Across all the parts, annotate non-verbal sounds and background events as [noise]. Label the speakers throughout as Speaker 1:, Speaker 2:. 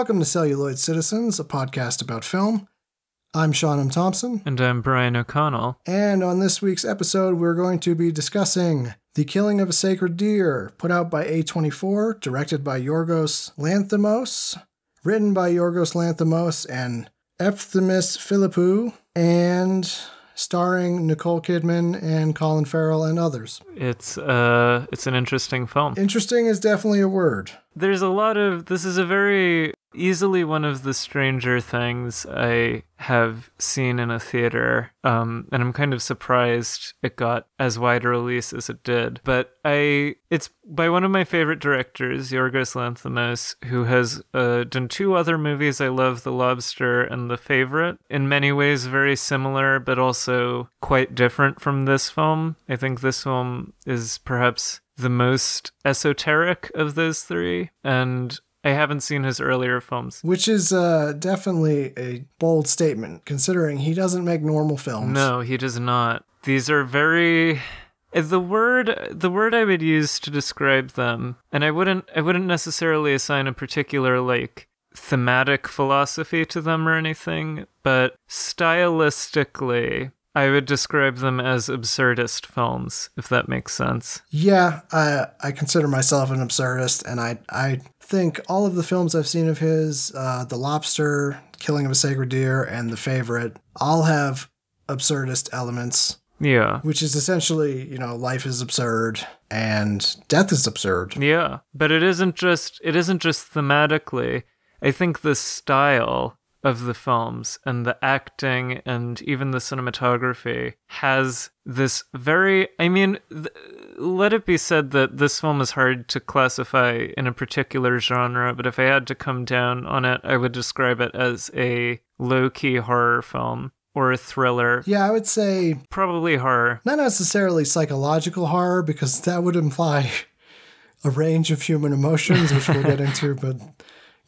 Speaker 1: Welcome to Celluloid Citizens, a podcast about film. I'm Sean M. Thompson,
Speaker 2: And I'm Brian O'Connell.
Speaker 1: and on this week's episode, we're going to be discussing The Killing of a Sacred Deer, put out by A24, directed by Yorgos Lanthimos, written by Yorgos Lanthimos and Efthimis Filippou, and starring Nicole Kidman and Colin Farrell and others.
Speaker 2: It's uh it's an interesting film.
Speaker 1: Interesting is definitely a word.
Speaker 2: There's a lot of this is a very easily one of the stranger things I have seen in a theater. Um and I'm kind of surprised it got as wide a release as it did. But I it's by one of my favorite directors, Yorgos Lanthimos, who has uh, done two other movies I love, The Lobster and The Favorite. In many ways very similar but also quite different from this film. I think this film is perhaps the most esoteric of those three, and I haven't seen his earlier films.
Speaker 1: Which is uh, definitely a bold statement, considering he doesn't make normal films.
Speaker 2: No, he does not. These are very the word the word I would use to describe them, and I wouldn't I wouldn't necessarily assign a particular like thematic philosophy to them or anything, but stylistically I would describe them as absurdist films, if that makes sense.
Speaker 1: Yeah, I I consider myself an absurdist, and I I think all of the films I've seen of his, uh, The Lobster, Killing of a Sacred Deer, and The Favorite, all have absurdist elements,
Speaker 2: Yeah.
Speaker 1: which is essentially you know life is absurd and death is absurd.
Speaker 2: Yeah, but it isn't just it isn't just thematically. I think the style of the films and the acting and even the cinematography has this very I mean th- let it be said that this film is hard to classify in a particular genre, but if I had to come down on it, I would describe it as a low-key horror film or a thriller.
Speaker 1: Yeah, I would say
Speaker 2: Probably horror.
Speaker 1: not necessarily psychological horror because that would imply [laughs] a range of human emotions, which we'll get into, but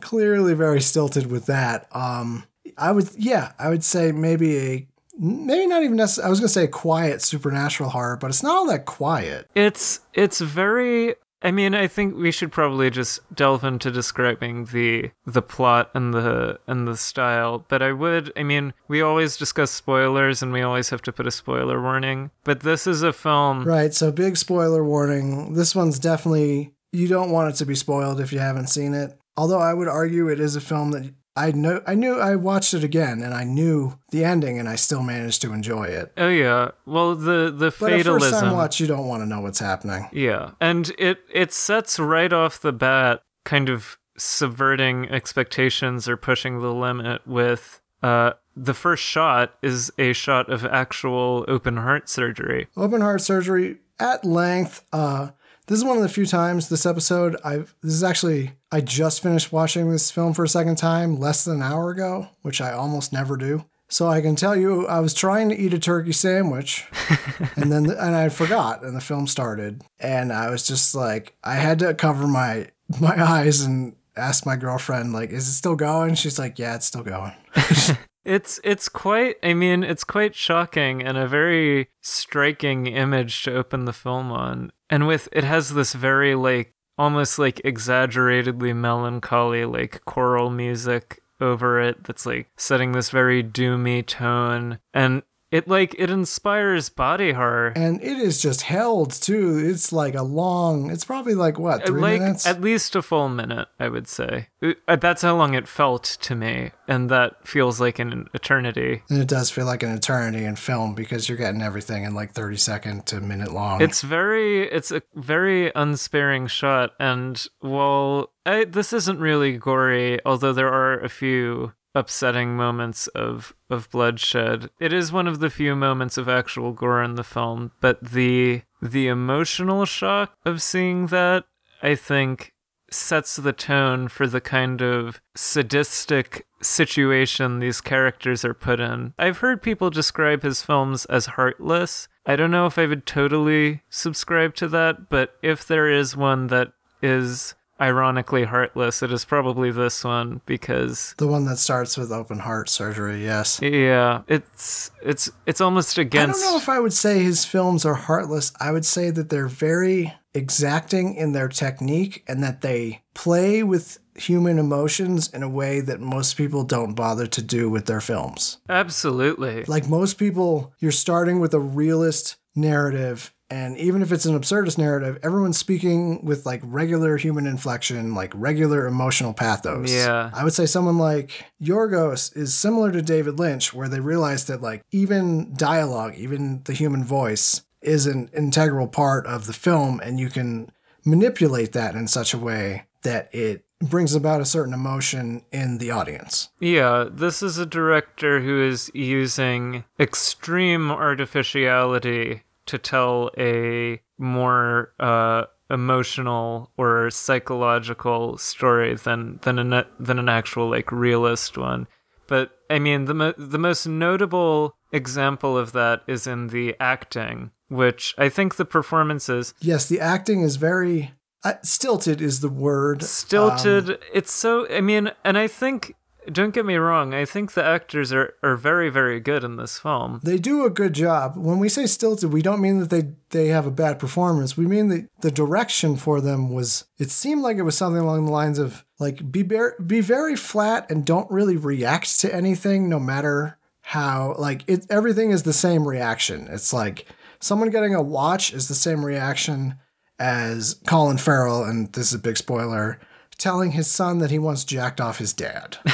Speaker 1: clearly very stilted with that. Um, I would, yeah, I would say maybe a maybe not even necessarily. I was gonna say a quiet supernatural horror, but it's not all that quiet.
Speaker 2: It's it's very I mean, I think we should probably just delve into describing the the plot and the and the style. But I would I mean, we always discuss spoilers and we always have to put a spoiler warning. But this is a film
Speaker 1: Right. So big spoiler warning. This one's definitely you don't want it to be spoiled if you haven't seen it. Although I would argue it is a film that I know I knew I watched it again and I knew the ending and I still managed to enjoy it.
Speaker 2: Oh yeah. Well the the
Speaker 1: But a first time watch, you don't want to know what's happening.
Speaker 2: Yeah. And it it sets right off the bat kind of subverting expectations or pushing the limit with uh the first shot is a shot of actual open heart surgery.
Speaker 1: Open heart surgery at length. Uh, this is one of the few times this episode I've. This is actually I just finished watching this film for a second time less than an hour ago, which I almost never do. So I can tell you, I was trying to eat a turkey sandwich, [laughs] and then and I forgot, and the film started, and I was just like, I had to cover my my eyes and ask my girlfriend, like, is it still going? She's like, yeah, it's still going. [laughs]
Speaker 2: It's it's quite I mean it's quite shocking and a very striking image to open the film on. And with it has this very like almost like exaggeratedly melancholy like choral music over it that's like setting this very doomy tone. And it like it inspires body horror.
Speaker 1: And it is just held too. It's like a long. It's probably like what three
Speaker 2: like
Speaker 1: minutes.
Speaker 2: at least a full minute, I would say. Uh, That's how long it felt to me, and that feels like an eternity.
Speaker 1: And it does feel like an eternity in film because you're getting everything in like 30 second to minute long.
Speaker 2: It's very, it's a very unsparing shot, and while I, this isn't really gory, although there are a few upsetting moments of of bloodshed, it is one of the few moments of actual gore in the film. But the the emotional shock of seeing that, I think, sets the tone for the kind of sadistic situation these characters are put in. I've heard people describe his films as heartless. I don't know if I would totally subscribe to that, but if there is one that is ironically heartless, it is probably this one because
Speaker 1: the one that starts with open heart surgery, yes.
Speaker 2: yeah, it's it's it's almost against.
Speaker 1: I don't know if I would say his films are heartless. I would say that they're very exacting in their technique and that they play with human emotions in a way that most people don't bother to do with their films.
Speaker 2: Absolutely.
Speaker 1: Like most people, you're starting with a realist narrative and even if it's an absurdist narrative, everyone's speaking with like regular human inflection, like regular emotional pathos.
Speaker 2: Yeah.
Speaker 1: I would say someone like Yorgos is similar to David Lynch, where they realized that like even dialogue, even the human voice, is an integral part of the film, and you can manipulate that in such a way that it brings about a certain emotion in the audience.
Speaker 2: Yeah, this is a director who is using extreme artificiality to tell a more uh, emotional or psychological story than than an than an actual like realist one. But I mean, the mo- the most notable example of that is in the acting, which I think the performances
Speaker 1: Yes, the acting is very uh, stilted. Is the word
Speaker 2: stilted.
Speaker 1: Um,
Speaker 2: it's so. I mean, and I think. Don't get me wrong. I think the actors are, are very very good in this film.
Speaker 1: they do a good job. When we say stilted, we don't mean that they they have a bad performance. We mean that the direction for them was. It seemed like it was something along the lines of like be ber- be very flat and don't really react to anything, no matter how like it. Everything is the same reaction. It's like someone getting a watch is the same reaction as Colin Farrell, and this is a big spoiler, telling his son that he wants jacked off his dad. [laughs]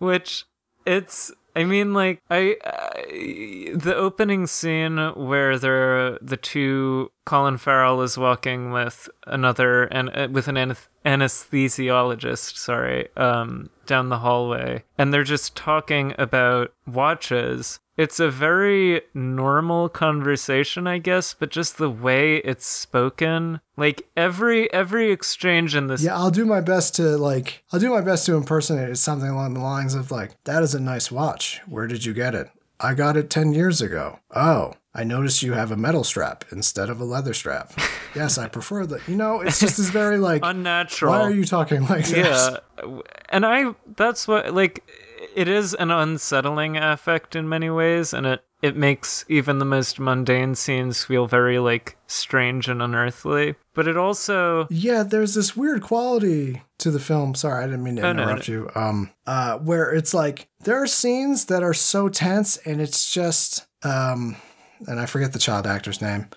Speaker 2: which it's i mean like i, I the opening scene where they're the two colin farrell is walking with another and uh, with an anesthesiologist sorry um down the hallway and they're just talking about watches it's a very normal conversation i guess but just the way it's spoken like every every exchange in this
Speaker 1: Yeah, I'll do my best to like I'll do my best to impersonate something along the lines of like, that is a nice watch. Where did you get it? I got it 10 years ago. Oh, I noticed you have a metal strap instead of a leather strap. [laughs] yes, I prefer that. You know, it's just this very like
Speaker 2: unnatural
Speaker 1: why are you talking like this?
Speaker 2: yeah and i that's what like it is an unsettling affect in many ways and it it makes even the most mundane scenes feel very like strange and unearthly but it also
Speaker 1: Yeah, there's this weird quality to the film. Sorry, I didn't mean to
Speaker 2: Oh, no,
Speaker 1: interrupt you. Um, uh, where it's like there are scenes that are so tense, and it's just um, and I forget the child actor's name.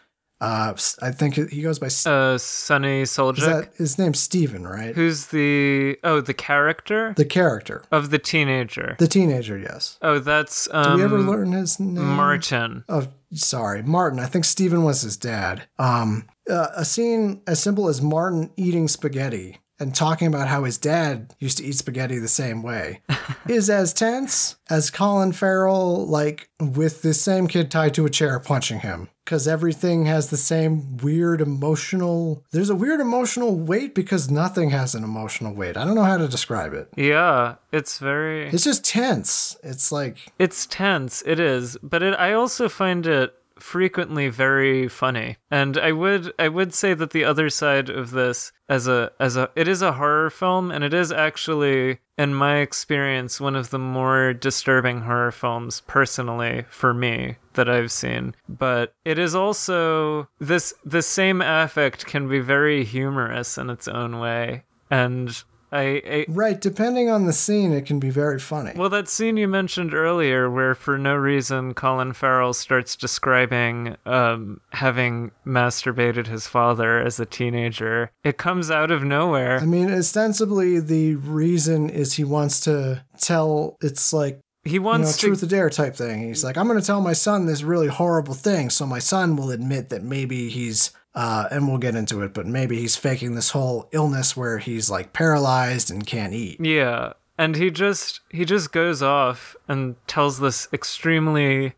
Speaker 1: Uh, I think he goes by.
Speaker 2: uh Soljic,
Speaker 1: his name's Steven, right?
Speaker 2: who's the oh the character
Speaker 1: The character,
Speaker 2: of the teenager
Speaker 1: the teenager. Yes.
Speaker 2: oh that's
Speaker 1: Did
Speaker 2: um
Speaker 1: we ever learn his name?
Speaker 2: martin
Speaker 1: Oh, sorry, Martin. I think Steven was his dad. Um, uh, a scene as simple as Martin eating spaghetti and talking about how his dad used to eat spaghetti the same way [laughs] is as tense as Colin Farrell, like with this same kid tied to a chair punching him. Because everything has the same weird emotional. There's a weird emotional weight because nothing has an emotional weight. I don't know how to describe it.
Speaker 2: yeah it's very
Speaker 1: It's just tense. It's like
Speaker 2: It's tense, it is, but it, I also find it frequently very funny. And I would I would say that the other side of this as a as a it is a horror film and it is actually in my experience one of the more disturbing horror films personally for me that I've seen. But it is also this the same affect can be very humorous in its own way. And I, I
Speaker 1: right. Depending on the scene, it can be very funny.
Speaker 2: well, that scene you mentioned earlier, where for no reason Colin Farrell starts describing um, having masturbated his father as a teenager, it comes out of nowhere.
Speaker 1: I mean, ostensibly, the reason is he wants to tell. It's like
Speaker 2: He
Speaker 1: you know,
Speaker 2: wants to.
Speaker 1: truth or dare type thing. He's like, I'm going to tell my son this really horrible thing, so my son will admit that maybe he's. Uh, and we'll get into it, but maybe he's faking this whole illness where he's like paralyzed and can't eat.
Speaker 2: Yeah, and he just he just goes off and tells this extremely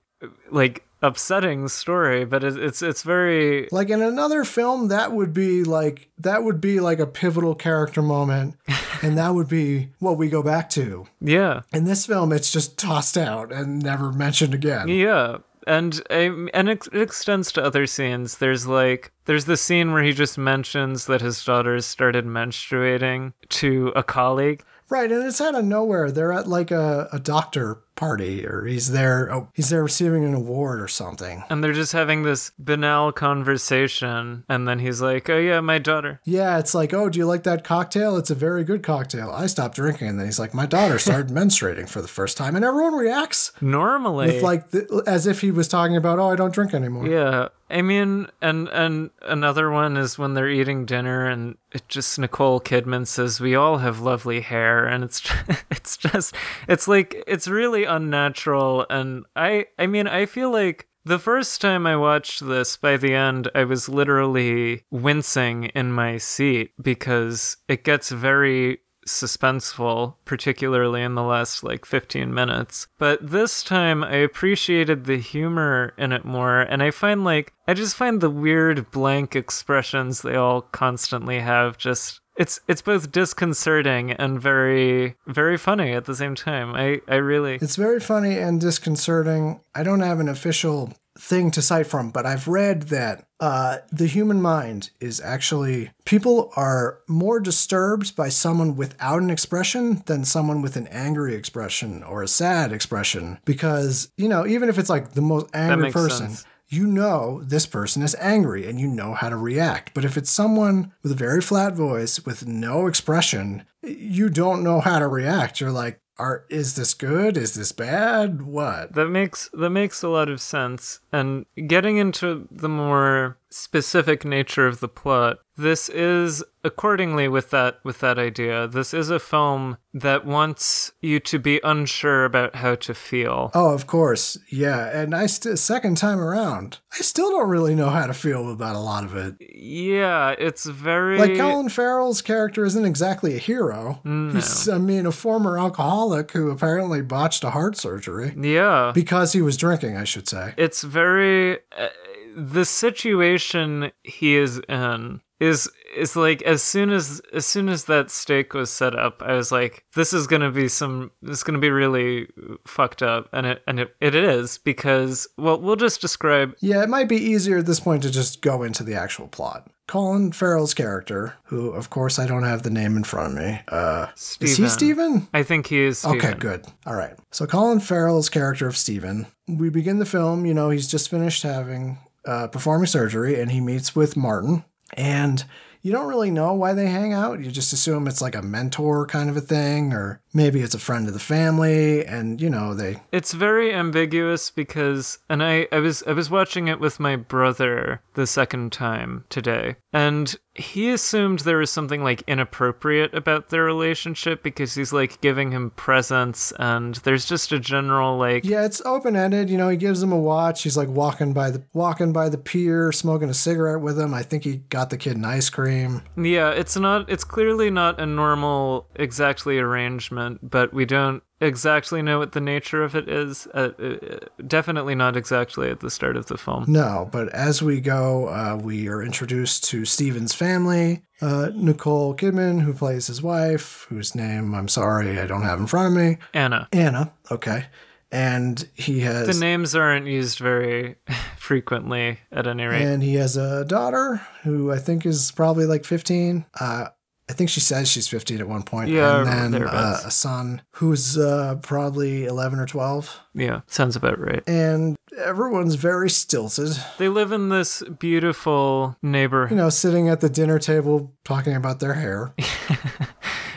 Speaker 2: like upsetting story, but it, it's it's very
Speaker 1: Like in another film, that would be like that would be like a pivotal character moment, [laughs] and that would be what we go back to.
Speaker 2: yeah
Speaker 1: In this film, it's just tossed out and never mentioned again.
Speaker 2: Yeah, and um, and it, extends to other scenes. There's like there's the scene where he just mentions that his daughters started menstruating to a colleague.
Speaker 1: Right, and it's out of nowhere. They're at like a, a doctor party or he's there oh, he's there receiving an award or something.
Speaker 2: And they're just having this banal conversation and then he's like, "Oh yeah, my daughter."
Speaker 1: Yeah, it's like, "Oh, do you like that cocktail? It's a very good cocktail." I stopped drinking and then he's like, "My daughter started [laughs] menstruating for the first time." And everyone reacts
Speaker 2: Normally
Speaker 1: with like the, as if he was talking about, "Oh, I don't drink anymore."
Speaker 2: Yeah. I mean, and and another one is when they're eating dinner, and it just Nicole Kidman says, "We all have lovely hair," and it's [laughs] it's just it's like it's really unnatural, and I I mean I feel like the first time I watched this, by the end, I was literally wincing in my seat because it gets very suspenseful, particularly in the last like 15 minutes. But this time I appreciated the humor in it more, and I find like, I just find the weird blank expressions they all constantly have just. It's it's both disconcerting and very very funny at the same time. I, I really
Speaker 1: It's very funny and disconcerting. I don't have an official thing to cite from, but I've read that uh, the human mind is actually people are more disturbed by someone without an expression than someone with an angry expression or a sad expression because you know even if it's like the most angry person
Speaker 2: sense.
Speaker 1: You know this person is angry and you know how to react. But if it's someone with a very flat voice with no expression, you don't know how to react. You're like, are is this good? Is this bad? What?
Speaker 2: That makes that makes a lot of sense. And getting into the more specific nature of the plot, this is accordingly with that with that idea. This is a film that wants you to be unsure about how to feel.
Speaker 1: Oh, of course. Yeah, and I st- second time around, I still don't really know how to feel about a lot of it.
Speaker 2: Yeah, it's very
Speaker 1: Like Colin Farrell's character isn't exactly a hero. He's I mean a former alcoholic who apparently botched a heart surgery
Speaker 2: Yeah.
Speaker 1: because he was drinking, I should say.
Speaker 2: it's very uh, the situation he is in is is like as soon as as soon as that stake was set up i was like this is gonna be some this is gonna be really fucked up and it and it, it is because well we'll just describe
Speaker 1: Yeah, it might be easier at this point to just go into the actual plot. Colin Farrell's character, who of course I don't have the name in front of me. Uh is he
Speaker 2: Steven.
Speaker 1: Steven?
Speaker 2: i think he is
Speaker 1: Okay, good. All right. So Colin Farrell's character of Steven, we begin the film, you know, he's just finished having uh, performing surgery and he meets with Martin and you don't really know why they hang out. You just assume it's like a mentor kind of a thing or maybe it's a friend of the family and you know, they
Speaker 2: It's very ambiguous because and I, I was I was watching it with my brother the second time today and he assumed there was something like inappropriate about their relationship because he's like giving him presents and there's just a general like
Speaker 1: Yeah, it's open ended. You know, he gives him a watch. He's like walking by the walking by the pier, smoking a cigarette with him. I think he got the kid an ice cream.
Speaker 2: yeah, it's not it's clearly not a normal exactly arrangement, but we don't exactly know what the nature of it is. Uh, uh, definitely not exactly at the start of the film.
Speaker 1: No, but as we go, uh, we are introduced to Steven's family. Uh, Nicole Kidman, who plays his wife, whose name I'm sorry I don't have in front of me.
Speaker 2: Anna.
Speaker 1: Anna. Okay, and he has
Speaker 2: The names aren't used very [laughs] frequently at any rate.
Speaker 1: and he has a daughter who I think is probably like 15. Uh, I think she says she's 15 at one point.
Speaker 2: Yeah,
Speaker 1: and then uh, a son who's uh, probably 11 or 12.
Speaker 2: Yeah, sounds about right.
Speaker 1: and everyone's very stilted.
Speaker 2: They live in this beautiful neighborhood.
Speaker 1: You know, sitting at the dinner table talking about their hair. [laughs]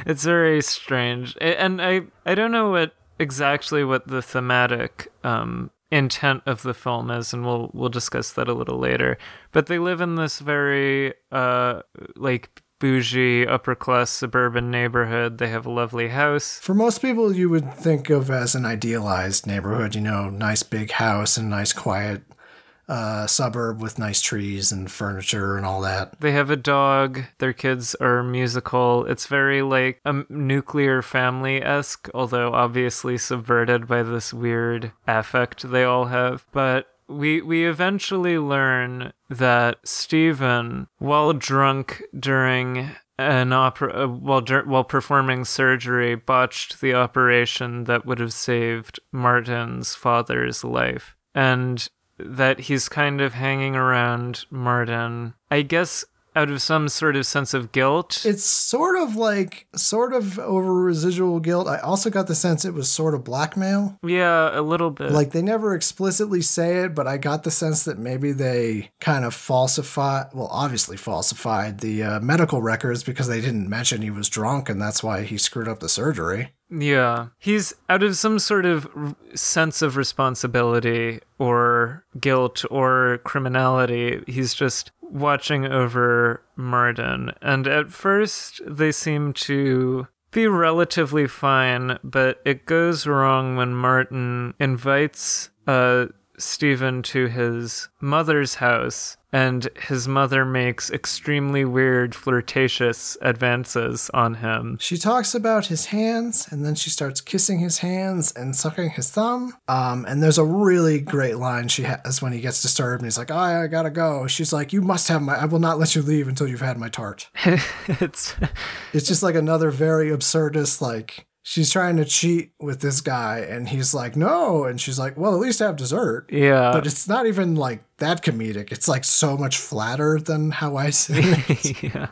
Speaker 2: It's very strange. And I I don't know what exactly what the thematic um intent of the film is and we'll we'll discuss that a little later. But they live in this very uh like bougie upper class suburban neighborhood. They have a lovely house.
Speaker 1: For most people, you would think of as an idealized neighborhood. You know, nice big house and nice quiet uh, suburb with nice trees and furniture and all that.
Speaker 2: They have a dog. Their kids are musical. It's very like a nuclear family esque, although obviously subverted by this weird affect they all have. But we we eventually learn that Steven, while drunk during an opera, uh, while while performing surgery, botched the operation that would have saved Martin's father's life, and that he's kind of hanging around Martin. I guess out of some sort of sense of guilt.
Speaker 1: It's sort of like, sort of over residual guilt. I also got the sense it was sort of blackmail.
Speaker 2: yeah, a little bit.
Speaker 1: Like they never explicitly say it, but I got the sense that maybe they kind of falsified, well, obviously falsified the uh, medical records because they didn't mention he was drunk and that's why he screwed up the surgery.
Speaker 2: Yeah. He's out of some sort of r- sense of responsibility or guilt or criminality. He's just watching over Martin. And at first, they seem to be relatively fine, but it goes wrong when Martin invites uh, Steven to his mother's house, and his mother makes extremely weird, flirtatious advances on him.
Speaker 1: She talks about his hands and then she starts kissing his hands and sucking his thumb. Um, and there's a really great line she has when he gets disturbed and he's like, oh, I gotta go. She's like, You must have my, I will not let you leave until you've had my tart. [laughs]
Speaker 2: it's
Speaker 1: It's just like another very absurdist, like, she's trying to cheat with this guy and he's like, No. And she's like, Well, at least have dessert.
Speaker 2: yeah.
Speaker 1: But it's not even like that comedic. It's like so much flatter than how I see [laughs] it.
Speaker 2: yeah.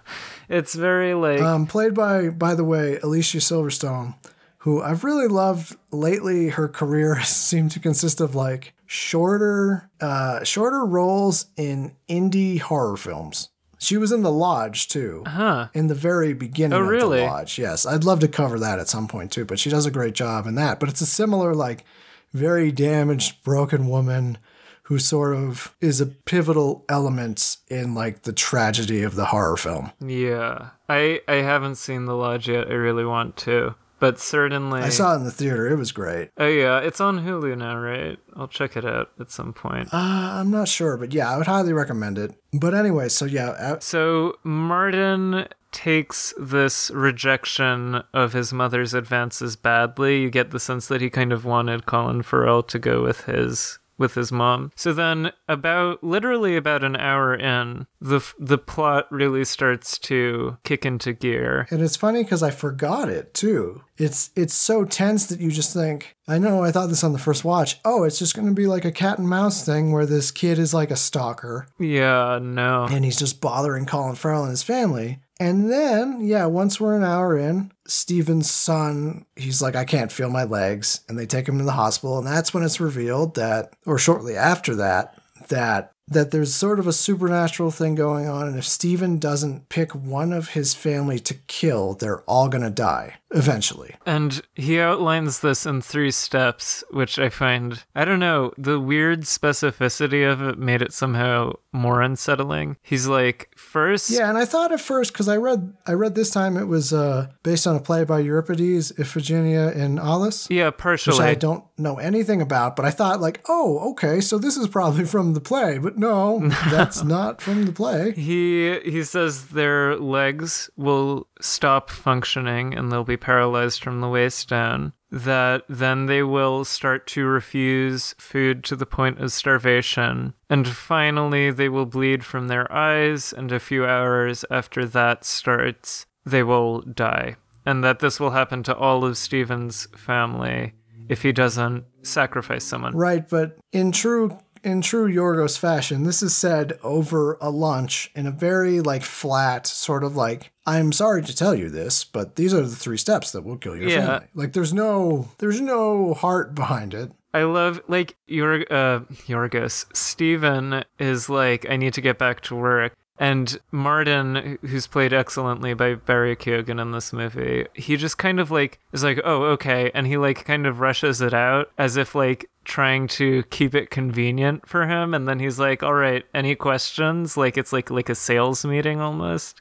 Speaker 2: It's very like
Speaker 1: Um, played by, by the way, Alicia Silverstone, who I've really loved lately. Her career [laughs] seemed to consist of like shorter, uh, shorter roles in indie horror films. She was in The Lodge too.
Speaker 2: huh.
Speaker 1: In the very beginning
Speaker 2: Oh,
Speaker 1: of
Speaker 2: really?
Speaker 1: The Lodge, yes. I'd love to cover that at some point too, but she does a great job in that. But it's a similar, like, very damaged, broken woman who sort of is a pivotal element in like the tragedy of the horror film.
Speaker 2: Yeah. I I haven't seen The Lodge yet. I really want to. But certainly
Speaker 1: I saw it in the theater. It was great.
Speaker 2: Oh yeah, it's on Hulu now, right? I'll check it out at some point.
Speaker 1: Uh, I'm not sure, but yeah, I would highly recommend it. But anyway, so yeah, uh,
Speaker 2: So Martin takes this rejection of his mother's advances badly. You get the sense that he kind of wanted Colin Farrell to go with his with his mom. So then about literally about an hour in, the f- the plot really starts to kick into gear.
Speaker 1: and it's funny because I forgot it too. It's it's so tense that you just think, I know, I thought this on the first watch. Oh, it's just going to be like a cat and mouse thing where this kid is like a stalker
Speaker 2: Yeah, no.
Speaker 1: and he's just bothering Colin Farrell and his family. And then, yeah, once we're an hour in, Steven's son, he's like, I can't feel my legs. And they take him to the hospital. And that's when it's revealed that, or shortly after that, that that there's sort of a supernatural thing going on and if Steven doesn't pick one of his family to kill, they're all going to die eventually.
Speaker 2: And he outlines this in three steps, which I find, I don't know, the weird specificity of it made it somehow more unsettling. He's like, first,
Speaker 1: Yeah, and I thought at first cuz I read I read this time it was uh based on a play by Euripides, Iphigenia in Aulis.
Speaker 2: yeah, personally,
Speaker 1: which I don't know anything about, but I thought like, oh, okay, so this is probably [laughs] from the play, but no, [laughs] that's not from the play.
Speaker 2: He he says their legs will stop functioning and they'll be paralyzed from the waist down. That then they will start to refuse food to the point of starvation. And finally, they will bleed from their eyes, and a few hours after that starts, they will die. And that this will happen to all of Steven's family if he doesn't sacrifice someone.
Speaker 1: Right, but in true in true Yorgos fashion, this is said over a lunch in a very like flat sort of like I'm sorry to tell you this, but these are the three steps that will kill your
Speaker 2: Yeah.
Speaker 1: family. Like there's no there's no heart behind it.
Speaker 2: I love like your uh Yorgos. Steven is like, I need to get back to work. And Martin, who's played excellently by Barry Keoghan in this movie, he just kind of like is like, oh, okay. And he like kind of rushes it out as if like trying to keep it convenient for him. And then he's like, all right, any questions? Like it's like like a sales meeting almost.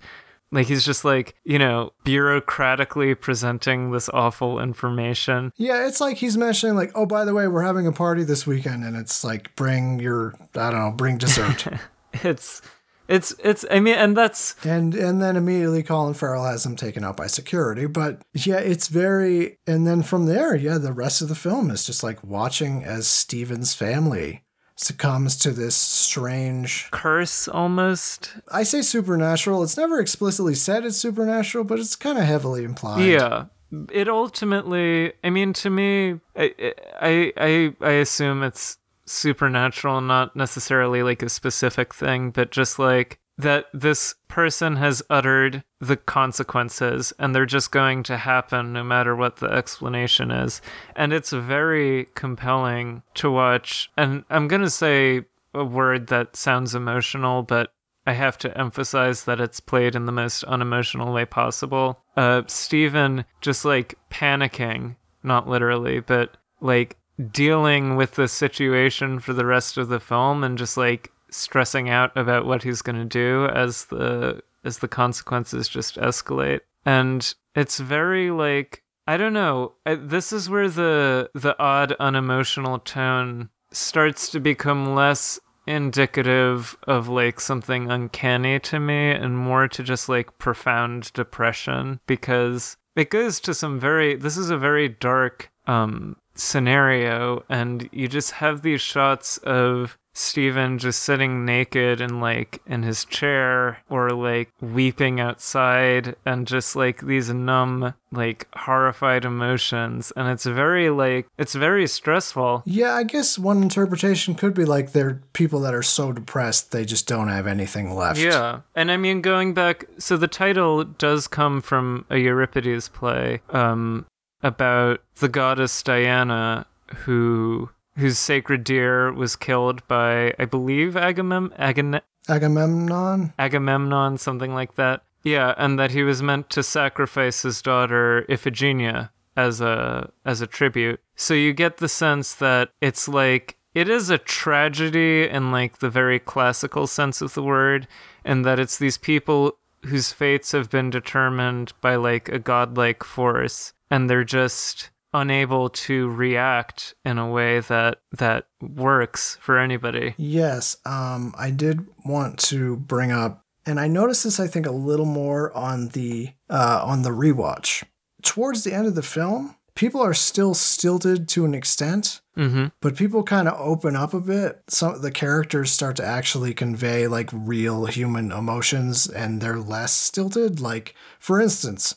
Speaker 2: Like he's just like, you know, bureaucratically presenting this awful information.
Speaker 1: Yeah, it's like he's mentioning like, oh, by the way, we're having a party this weekend, and it's like bring your I don't know, bring dessert, [laughs]
Speaker 2: It's it's it's I mean and that's
Speaker 1: and and then immediately Colin Farrell has him taken out by security. But yeah, it's very, and then from there, yeah, the rest of the film is just like watching as Steven's family succumbs to this strange.
Speaker 2: curse almost.
Speaker 1: I say supernatural. It's never explicitly said it's supernatural, but it's kind of heavily implied.
Speaker 2: Yeah. It ultimately I mean to me I I I I assume it's supernatural not necessarily like a specific thing but just like that this person has uttered the consequences and they're just going to happen no matter what the explanation is. And it's very compelling to watch. And I'm going to say a word that sounds emotional, but I have to emphasize that it's played in the most unemotional way possible. Uh, Steven just like panicking, not literally, but like dealing with the situation for the rest of the film and just like stressing out about what he's going to do as the as the consequences just escalate. And it's very like i don't know this is where the the odd unemotional tone starts to become less indicative of like something uncanny to me and more to just like profound depression because it goes to some very this is a very dark um scenario and you just have these shots of Steven just sitting naked and like in his chair or like weeping outside and just like these numb like horrified emotions and it's very like it's very stressful.
Speaker 1: Yeah, I guess one interpretation could be like they're people that are so depressed they just don't have anything left.
Speaker 2: Yeah. And I mean going back so the title does come from a Euripides play um about the goddess Diana who whose sacred deer was killed by, I believe, Agamem-
Speaker 1: Agamemnon?
Speaker 2: Agamemnon, something like that. Yeah, and that he was meant to sacrifice his daughter Iphigenia as a as a tribute. So you get the sense that it's like it is a tragedy in like the very classical sense of the word, and that it's these people whose fates have been determined by like a godlike force, and they're just unable to react in a way that that works for anybody.
Speaker 1: Yes, um, I did want to bring up, and I noticed this I think a little more on the uh, on the rewatch. Towards the end of the film, people are still stilted to an extent,
Speaker 2: mm-hmm.
Speaker 1: but people kind of open up a bit. Some the characters start to actually convey like real human emotions, and they're less stilted. Like for instance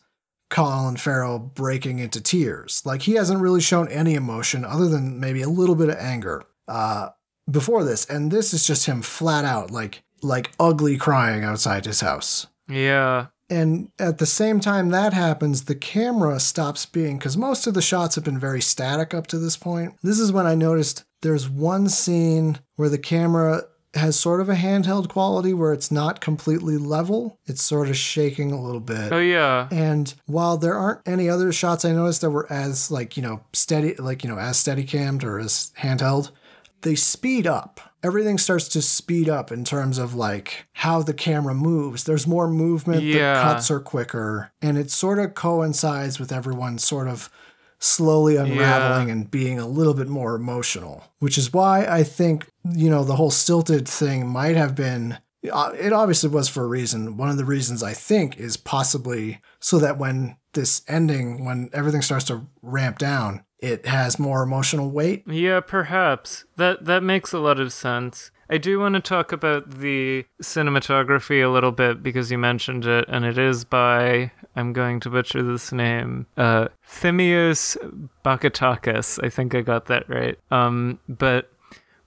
Speaker 1: Colin Farrell breaking into tears. Like he hasn't really shown any emotion other than maybe a little bit of anger uh, before this, and this is just him flat out like like ugly crying outside his house.
Speaker 2: Yeah.
Speaker 1: And at the same time that happens, the camera stops being because most of the shots have been very static up to this point. This is when I noticed there's one scene where the camera has sort of a handheld quality where it's not completely level. It's sort of shaking a little bit.
Speaker 2: Oh yeah.
Speaker 1: And while there aren't any other shots I noticed that were as like, you know, steady like, you know, as steady cammed or as handheld, they speed up. Everything starts to speed up in terms of like how the camera moves. There's more movement,
Speaker 2: yeah.
Speaker 1: the cuts are quicker, and it sort of coincides with everyone sort of slowly unraveling yeah. and being a little bit more emotional, which is why I think, you know, the whole stilted thing might have been. Uh, it obviously was for a reason. One of the reasons I think is possibly so that when this ending, when everything starts to ramp down, it has more emotional weight.
Speaker 2: Yeah, perhaps. That that makes a lot of sense. I do want to talk about the cinematography a little bit because you mentioned it, and it is by I'm going to butcher this name, uh, Bakatakis. I think I got that right. Um, but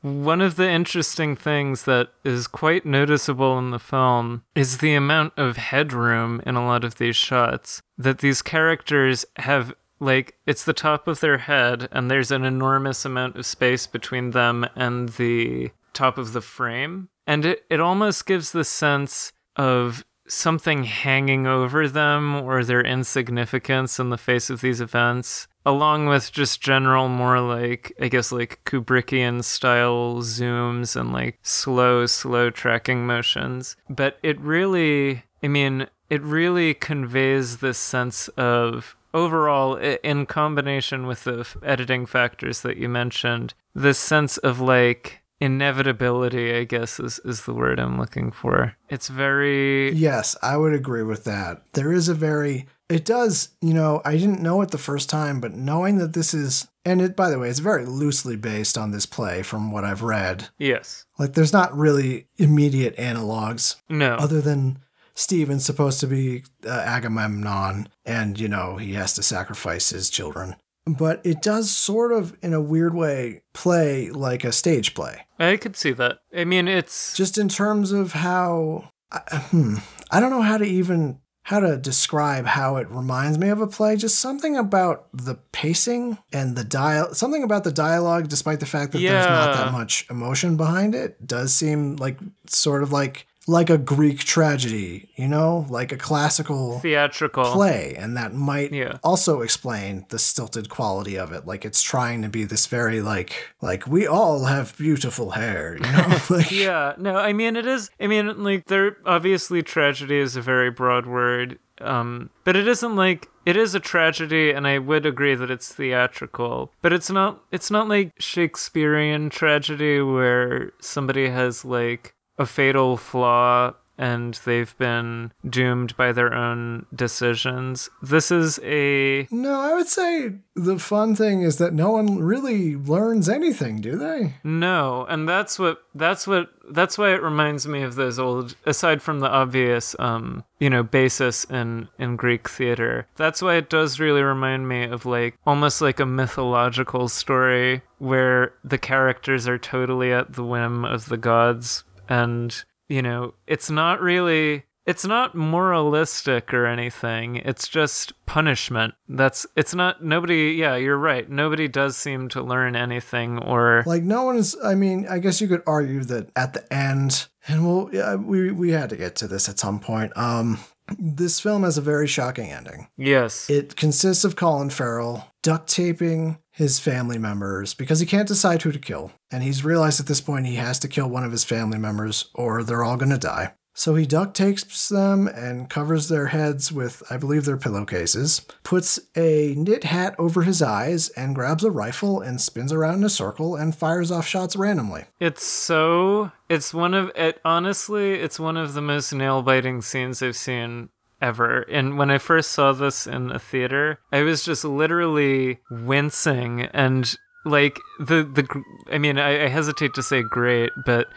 Speaker 2: one of the interesting things that is quite noticeable in the film is the amount of headroom in a lot of these shots that these characters have like it's the top of their head and there's an enormous amount of space between them and the top of the frame. And it, it almost gives the sense of something hanging over them or their insignificance in the face of these events, along with just general, more like, I guess, like Kubrickian style zooms and like slow, slow tracking motions. But it really, I mean, it really conveys this sense of overall, in combination with the editing factors that you mentioned, this sense of like inevitability i guess is, is the word i'm looking for. It's very
Speaker 1: yes i would agree with that. There is a very it does you know i didn't know it the first time but knowing that this is and it by the way it's very loosely based on this play from what i've read.
Speaker 2: Yes.
Speaker 1: Like there's not really immediate analogs
Speaker 2: no.
Speaker 1: other than Steven's supposed to be uh, Agamemnon, and you know he has to sacrifice his children but it does sort of, in a weird way, play like a stage play.
Speaker 2: I could see that. I mean, it's
Speaker 1: just in terms of how I, hmm, I don't know how to even how to describe how it reminds me of a play. Just something about the pacing and the dial, something about the dialogue, despite the fact that there's not that much emotion behind it, does seem like sort of like like a Greek tragedy, you know, like a classical
Speaker 2: Theatrical.
Speaker 1: play, and that might
Speaker 2: Yeah.
Speaker 1: also explain the stilted quality of it. Like it's trying to be this very like like we all have beautiful hair, you know, [laughs] like
Speaker 2: Yeah, no, I mean it is. I mean, like there obviously tragedy is a very broad word, um, but it isn't like it is a tragedy, and I would agree that it's theatrical. But it's not. It's not like Shakespearean tragedy where somebody has like a fatal flaw and they've been doomed by their own decisions. This is a
Speaker 1: No, I would say the fun thing is that no one really learns anything, do they?
Speaker 2: No, and that's what that's what that's why it reminds me of those old aside from the obvious um you know basis in in Greek theater. That's why it does really remind me of like almost like a mythological story where the characters are totally at the whim of the gods and you know, it's not really it's not moralistic or anything. It's just punishment. That's it's not nobody yeah, you're right. Nobody does seem to learn anything or
Speaker 1: Like no one is. I mean, I guess you could argue that at the end, and well, yeah, we we had to get to this at some point. Um, this film has a very shocking ending.
Speaker 2: Yes.
Speaker 1: It consists of Colin Farrell duct taping his family members because he can't decide who to kill. And he's realized at this point he has to kill one of his family members or they're all going to die. So he duct tapes them and covers their heads with, I believe, their pillowcases, puts a knit hat over his eyes, and grabs a rifle and spins around in a circle and fires off shots randomly.
Speaker 2: It's so it's one of it honestly, it's one of the most nail biting scenes I've seen ever. And when I first saw this in a theater, I was just literally wincing and like the the I mean, I, I hesitate to say great, but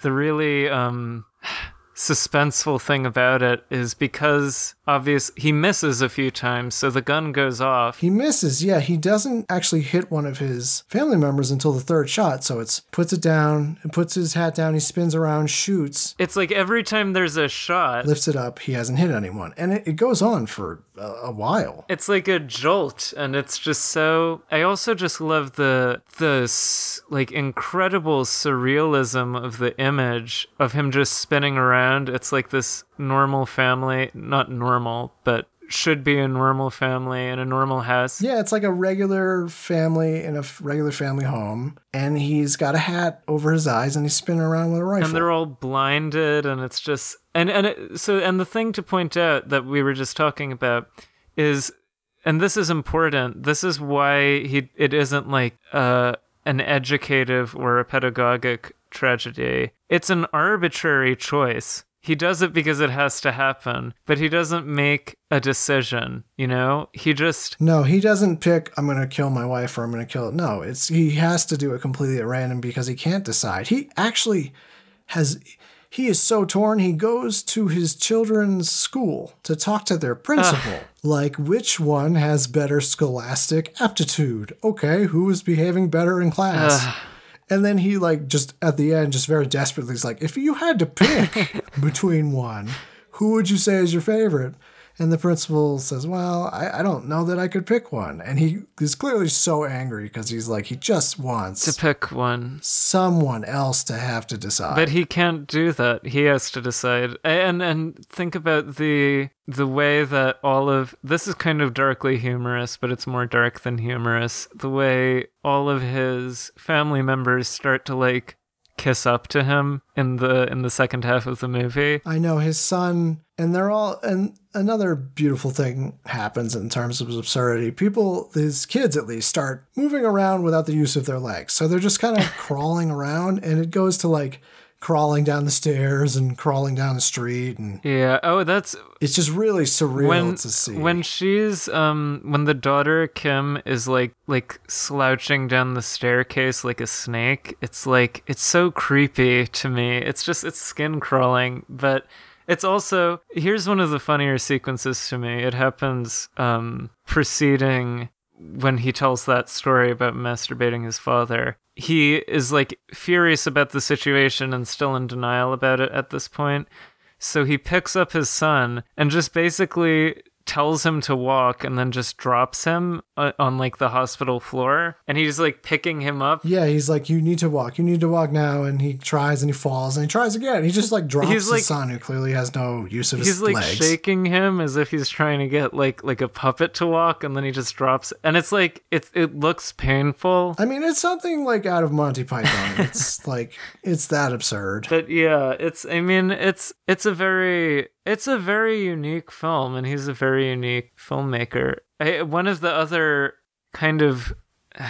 Speaker 2: the really um suspenseful thing about it is because obvious he misses a few times so the gun goes off
Speaker 1: He misses, yeah, he doesn't actually hit one of his family members until the third shot. So it's puts it down, puts his hat down, he spins around, shoots,
Speaker 2: it's like every time there's a shot
Speaker 1: lifts it up, he hasn't hit anyone. And it, it goes on for a, a while.
Speaker 2: it's like a jolt and it's just so i also just love the the like incredible surrealism of the image of him just spinning around it's like this normal family not normal but should be a normal family in a normal house.
Speaker 1: Yeah, it's like a regular family in a f- regular family home, and he's got a hat over his eyes and he's spinning around with a rifle.
Speaker 2: and they're all blinded and it's just and and it, so and the thing to point out that we were just talking about is and this is important this is why he it isn't like uh an educative or a pedagogic tragedy. It's an arbitrary choice he does it because it has to happen but he doesn't make a decision you know he just
Speaker 1: no, he doesn't pick. I'm going to kill my wife or I'm going to kill it. No, it's he has to do it completely at random because he can't decide. He actually has. He is so torn. He goes to his children's school to talk to their principal. like, which one has better scholastic aptitude? Okay, who is behaving better in class? And then he like just at the end, just very desperately, is like, if you had to pick [laughs] between one, who would you say is your favorite? And the principal says, Well, I, I don't know that I could pick one. And he is clearly so angry because he's like, he just wants
Speaker 2: to pick one
Speaker 1: someone else to have to decide.
Speaker 2: But he can't do that. He has to decide. And and think about the the way that all of this is kind of darkly humorous, but it's more dark than humorous. The way all of his family members start to like kiss up to him in the in the second half of the movie.
Speaker 1: I know his son, and they're all, and another beautiful thing happens in terms of absurdity. People, his kids at least, start moving around without the use of their legs. So they're just kind of [laughs] crawling around, and it goes to like crawling down the stairs and crawling down the street. And
Speaker 2: Yeah. Oh, that's
Speaker 1: it's just really surreal
Speaker 2: when
Speaker 1: to see.
Speaker 2: when she's um when the daughter Kim is like like slouching down the staircase like a snake. It's like it's so creepy to me. It's just it's skin crawling, but it's also here's one of the funnier sequences to me. It happens um preceding when he tells that story about masturbating his father. He is like furious about the situation and still in denial about it at this point. So he picks up his son and just basically tells him to walk and then just drops him uh, on like the hospital floor and he's like picking him up
Speaker 1: Yeah, he's like, you need to walk. You need to walk now. And he tries and he falls and he tries again. He just like drops
Speaker 2: He's
Speaker 1: his son, who clearly has no use of his legs.
Speaker 2: he's like shaking him as if he's trying to get like like a puppet to walk and then he just drops and it's like it it looks painful
Speaker 1: I mean, it's something like out of Monty Python. it's [laughs] like it's that absurd.
Speaker 2: but yeah it's i mean it's it's a very it's a very unique film and he's a very unique filmmaker I, one of the other kind of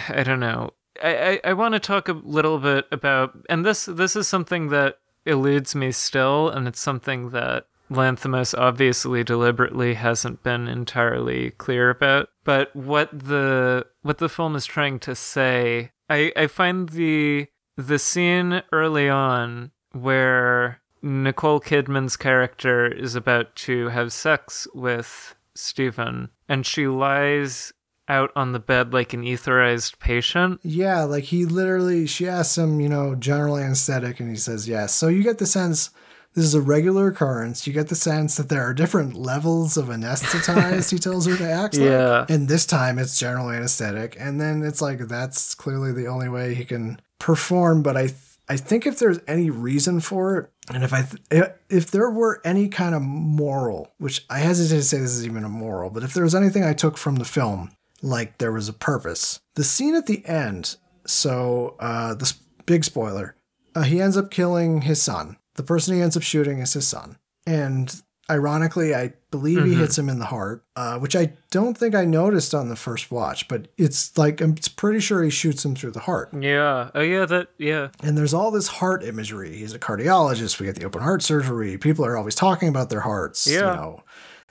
Speaker 2: i don't know i i, I want to talk a little bit about and this this is something that eludes me still and it's something that Lanthimos obviously deliberately hasn't been entirely clear about. But what the what the film is trying to say, I, I find the the scene early on where Nicole Kidman's character is about to have sex with Steven and she lies out on the bed like an etherized patient.
Speaker 1: Yeah, like he literally, she asks him, you know, general anesthetic, and he says yes. So you get the sense this is a regular occurrence. You get the sense that there are different levels of anesthetized, [laughs] he tells her to act
Speaker 2: Yeah.
Speaker 1: like. And this time it's general anesthetic. And then it's like that's clearly the only way he can perform. But I, I think if there's any reason for it, and if I, th- if there were any kind of moral, which I hesitate to say this is even a moral, but if there was anything I took from the film, like there was a purpose. The scene at the end, so uh, this big spoiler, uh, he ends up killing his son. The person he ends up shooting is his son. And ironically, I believe he hits him in the heart, uh, which I don't think I noticed on the first watch, but it's like, I'm pretty sure he shoots him through the heart.
Speaker 2: Yeah. Oh yeah, that yeah.
Speaker 1: And there's all this heart imagery. He's a cardiologist. We get the open heart surgery. People are always talking about their hearts. You
Speaker 2: Yeah.
Speaker 1: know,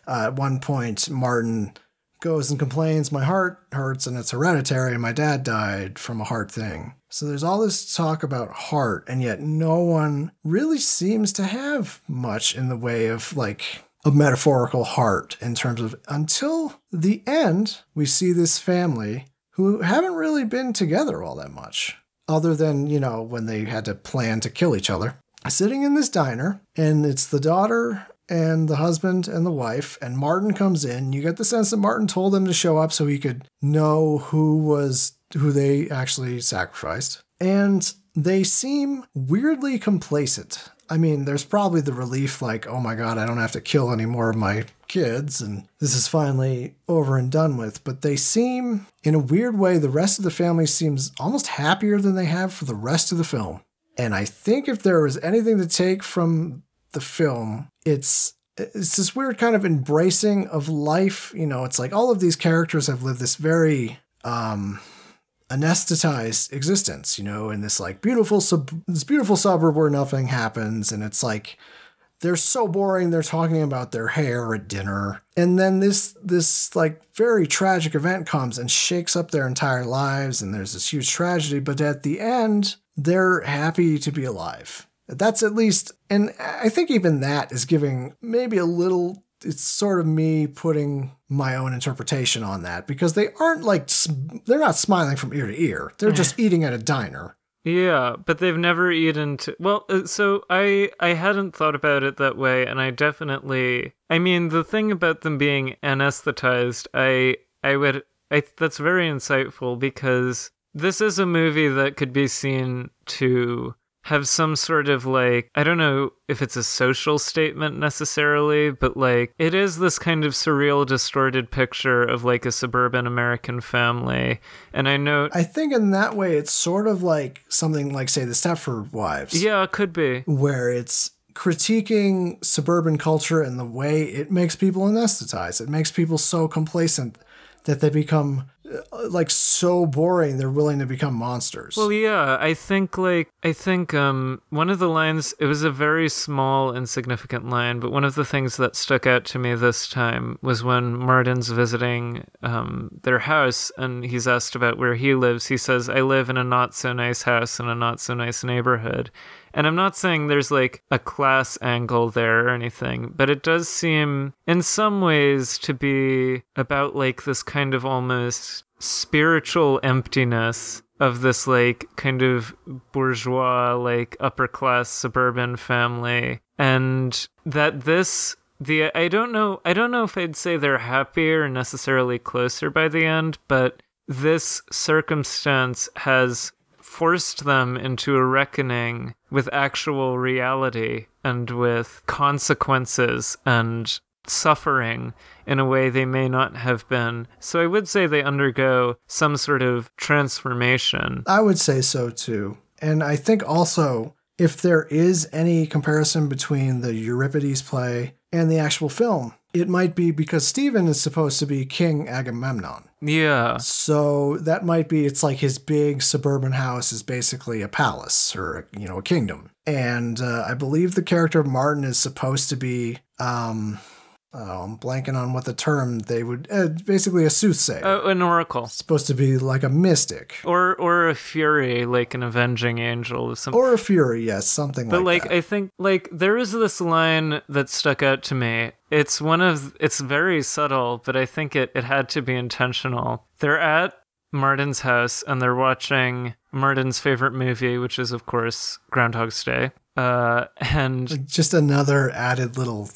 Speaker 1: uh, at one point, Martin goes and complains, "My heart hurts, and it's hereditary. And my dad died from a heart thing." So there's all this talk about heart, and yet no one really seems to have much in the way of like a metaphorical heart in terms of until the end. We see this family who haven't really been together all that much other than, you know, when they had to plan to kill each other. Sitting in this diner, and it's the daughter and the husband and the wife, and Martin comes in. You get the sense that Martin told them to show up so he could know who was who they actually sacrificed. And they seem weirdly complacent. I mean, there's probably the relief like, oh my god, I don't have to kill any more of my kids, and this is finally over and done with. But they seem, in a weird way, the rest of the family seems almost happier than they have for the rest of the film. And I think if there was anything to take from the film, it's it's this weird kind of embracing of life. You know, it's like all of these characters have lived this very um anesthetized existence, you know, in this like beautiful sub this beautiful suburb where nothing happens, and it's like they're so boring. They're talking about their hair at dinner, and then this this like very tragic event comes and shakes up their entire lives, and there's this huge tragedy. But at the end, they're happy to be alive. That's at least, and I think even that is giving maybe a little. It's sort of me putting my own interpretation on that because they aren't like they're not smiling from ear to ear. They're just [laughs] eating at a diner.
Speaker 2: Yeah, but they've never eaten to Well, uh, so I I hadn't thought about it that way and I definitely I mean, the thing about them being anesthetized, I I would I that's very insightful because this is a movie that could be seen to have some sort of like I don't know if it's a social statement necessarily, but like it is this kind of surreal distorted picture of like a suburban American family. And I know
Speaker 1: I think in that way, it's sort of like something like, say, the Stepford Wives.
Speaker 2: yeah, it could be.
Speaker 1: where it's critiquing suburban culture and the way it makes people anesthetize. It makes people so complacent that they become uh, like so boring they're willing to become monsters.
Speaker 2: Well, yeah, I think like I think um one of the lines it was a very small insignificant line, but one of the things that stuck out to me this time was when Martin's visiting um their house and he's asked about where he lives. He says, "I live in a not so nice house in a not so nice neighborhood." And I'm not saying there's like a class angle there or anything, but it does seem in some ways to be about like this kind of almost spiritual emptiness of this like kind of bourgeois like upper class suburban family. And that this the I don't know I don't know if I'd say they're happier necessarily closer by the end, but this circumstance has forced them into a reckoning with actual reality and with consequences and suffering in a way they may not have been. So I would say they undergo some sort of transformation.
Speaker 1: I would say so too. And I think also if there is any comparison between the Euripides play and the actual film, it might be because Steven is supposed to be King Agamemnon.
Speaker 2: Yeah.
Speaker 1: So that might be it's like his big suburban house is basically a palace or you know a kingdom. And uh, I believe the character of Martin is supposed to be um oh, I'm blanking on what the term they would uh, basically a soothsayer.
Speaker 2: Uh, an oracle.
Speaker 1: supposed to be like a mystic
Speaker 2: Or or a fury, like an avenging angel or something.
Speaker 1: or a fury, yes, something like that.
Speaker 2: But
Speaker 1: like
Speaker 2: like. I think like there is this line that stuck out to me. It's one of it's very subtle, but I think it it had to be intentional. They're at Martin's house and they're watching Martin's favorite movie, which is of course Groundhog's Day. Uh and
Speaker 1: Just another added little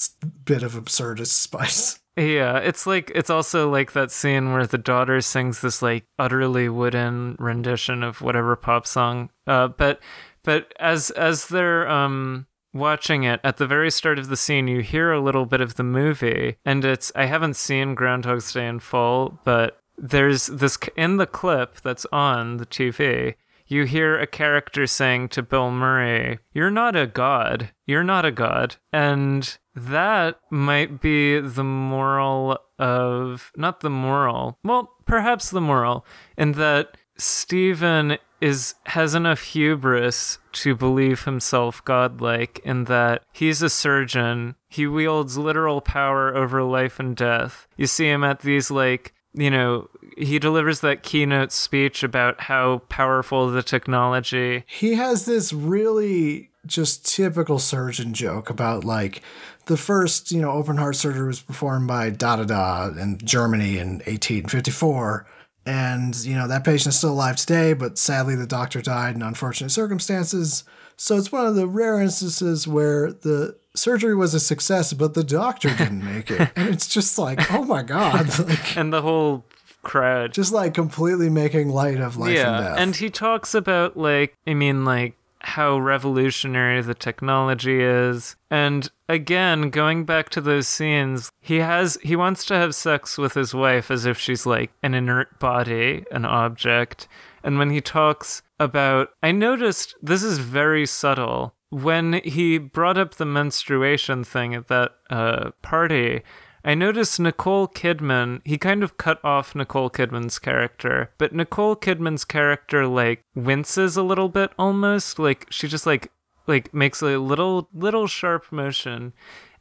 Speaker 1: bit of absurdist spice.
Speaker 2: yeah, it's like it's also like that scene where the daughter sings this like utterly wooden rendition of whatever pop song. Uh, but but as as they're um watching it at the very start of the scene, you hear a little bit of the movie, and it's I haven't seen Groundhog's Day in full, but there's this in the clip that's on the TV. You hear a character saying to Bill Murray, You're not a god. You're not a god. And that might be the moral of, not the moral, well, perhaps the moral, in that Steven is has enough hubris to believe himself godlike in that he's a surgeon he wields literal power over life and death you see him at these like you know he delivers that keynote speech about how powerful the technology
Speaker 1: He has this really just typical surgeon joke about like the first, you know, open heart surgery was performed by da da da in Germany in 1854. And, you know, that patient is still alive today, but sadly the doctor died in unfortunate circumstances. So it's one of the rare instances where the surgery was a success, but the doctor didn't make it. And it's just like, oh my God. [laughs] Like,
Speaker 2: and the whole crowd
Speaker 1: just like completely making light of life and death.
Speaker 2: and he talks about like I mean like how revolutionary the technology is. And again, going back to those scenes, he has he wants to have sex with his wife as if she's like an inert body, an object. And when he talks about I noticed this is very subtle. When he brought up the menstruation thing at that uh, party, I noticed Nicole Kidman, he kind of cut off Nicole Kidman's character, but Nicole Kidman's character like winces a little bit almost, like she just like like makes a little little sharp motion.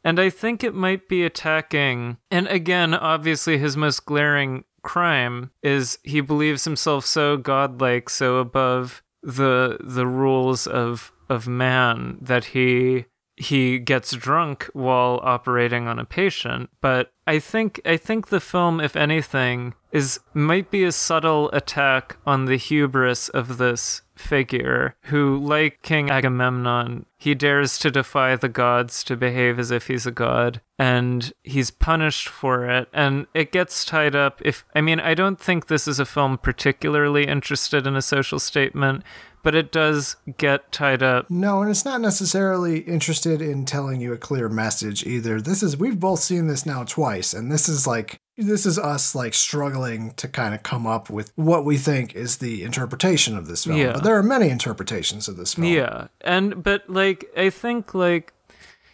Speaker 2: And I think it might be attacking. And again, obviously his most glaring crime is he believes himself so godlike, so above the the rules of of man that he he gets drunk while operating on a patient. But i think i think the film if anything is might be a subtle attack on the hubris of this figure who like king agamemnon he dares to defy the gods to behave as if he's a god and he's punished for it and it gets tied up if i mean i don't think this is a film particularly interested in a social statement but it does get tied up
Speaker 1: No, and it's not necessarily interested in telling you a clear message either. This is we've both seen this now twice, and this is like this is us like struggling to kind of come up with what we think is the interpretation of this film.
Speaker 2: Yeah.
Speaker 1: But there are many interpretations of this film.
Speaker 2: Yeah. And but like I think like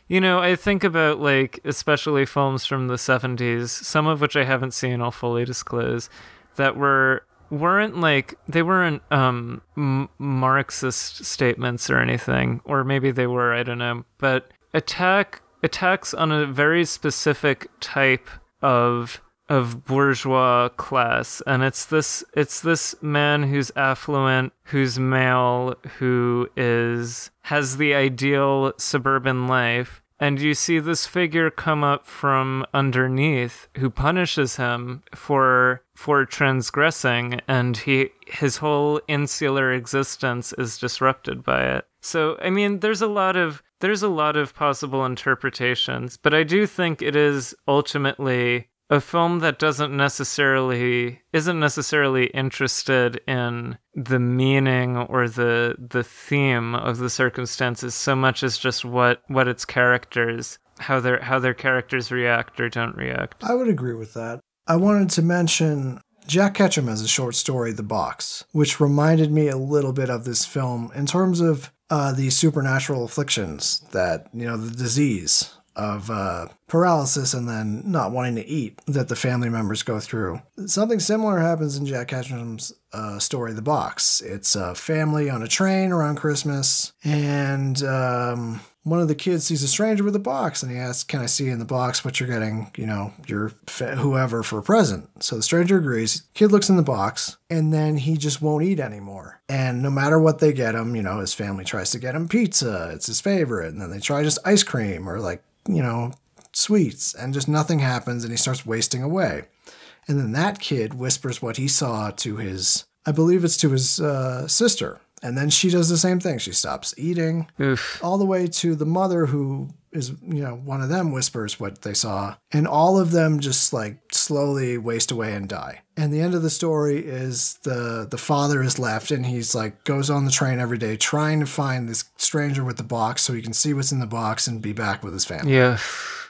Speaker 2: you know, I think about like especially films from the 70s, some of which I haven't seen, I'll fully disclose, that were weren't like they weren't um marxist statements or anything or maybe they were, I don't know, but attack attacks on a very specific type of of bourgeois class and it's this it's this man who's affluent who's male who is has the ideal suburban life and you see this figure come up from underneath who punishes him for for transgressing and he his whole insular existence is disrupted by it. So I mean there's a lot of there's a lot of possible interpretations, but I do think it is ultimately a film that doesn't necessarily isn't necessarily interested in the meaning or the the theme of the circumstances so much as just what what its characters how their how their characters react or don't react.
Speaker 1: I would agree with that. I wanted to mention Jack Ketchum has a short story, The Box, which reminded me a little bit of this film in terms of uh, the supernatural afflictions that, you know, the disease of uh, paralysis and then not wanting to eat that the family members go through. Something similar happens in Jack Ketchum's uh, story, The Box. It's a family on a train around Christmas, and um, one of the kids sees a stranger with a box and he asks, Can I see in the box what you're getting, you know, your fa- whoever for a present? So the stranger agrees. Kid looks in the box and then he just won't eat anymore. And no matter what they get him, you know, his family tries to get him pizza, it's his favorite. And then they try just ice cream or like, you know, sweets and just nothing happens and he starts wasting away. And then that kid whispers what he saw to his, I believe it's to his uh, sister. And then she does the same thing. She stops eating,
Speaker 2: Oof.
Speaker 1: all the way to the mother who is, you know, one of them whispers what they saw. And all of them just like slowly waste away and die. And the end of the story is the the father is left and he's like goes on the train every day trying to find this stranger with the box so he can see what's in the box and be back with his family.
Speaker 2: Yeah.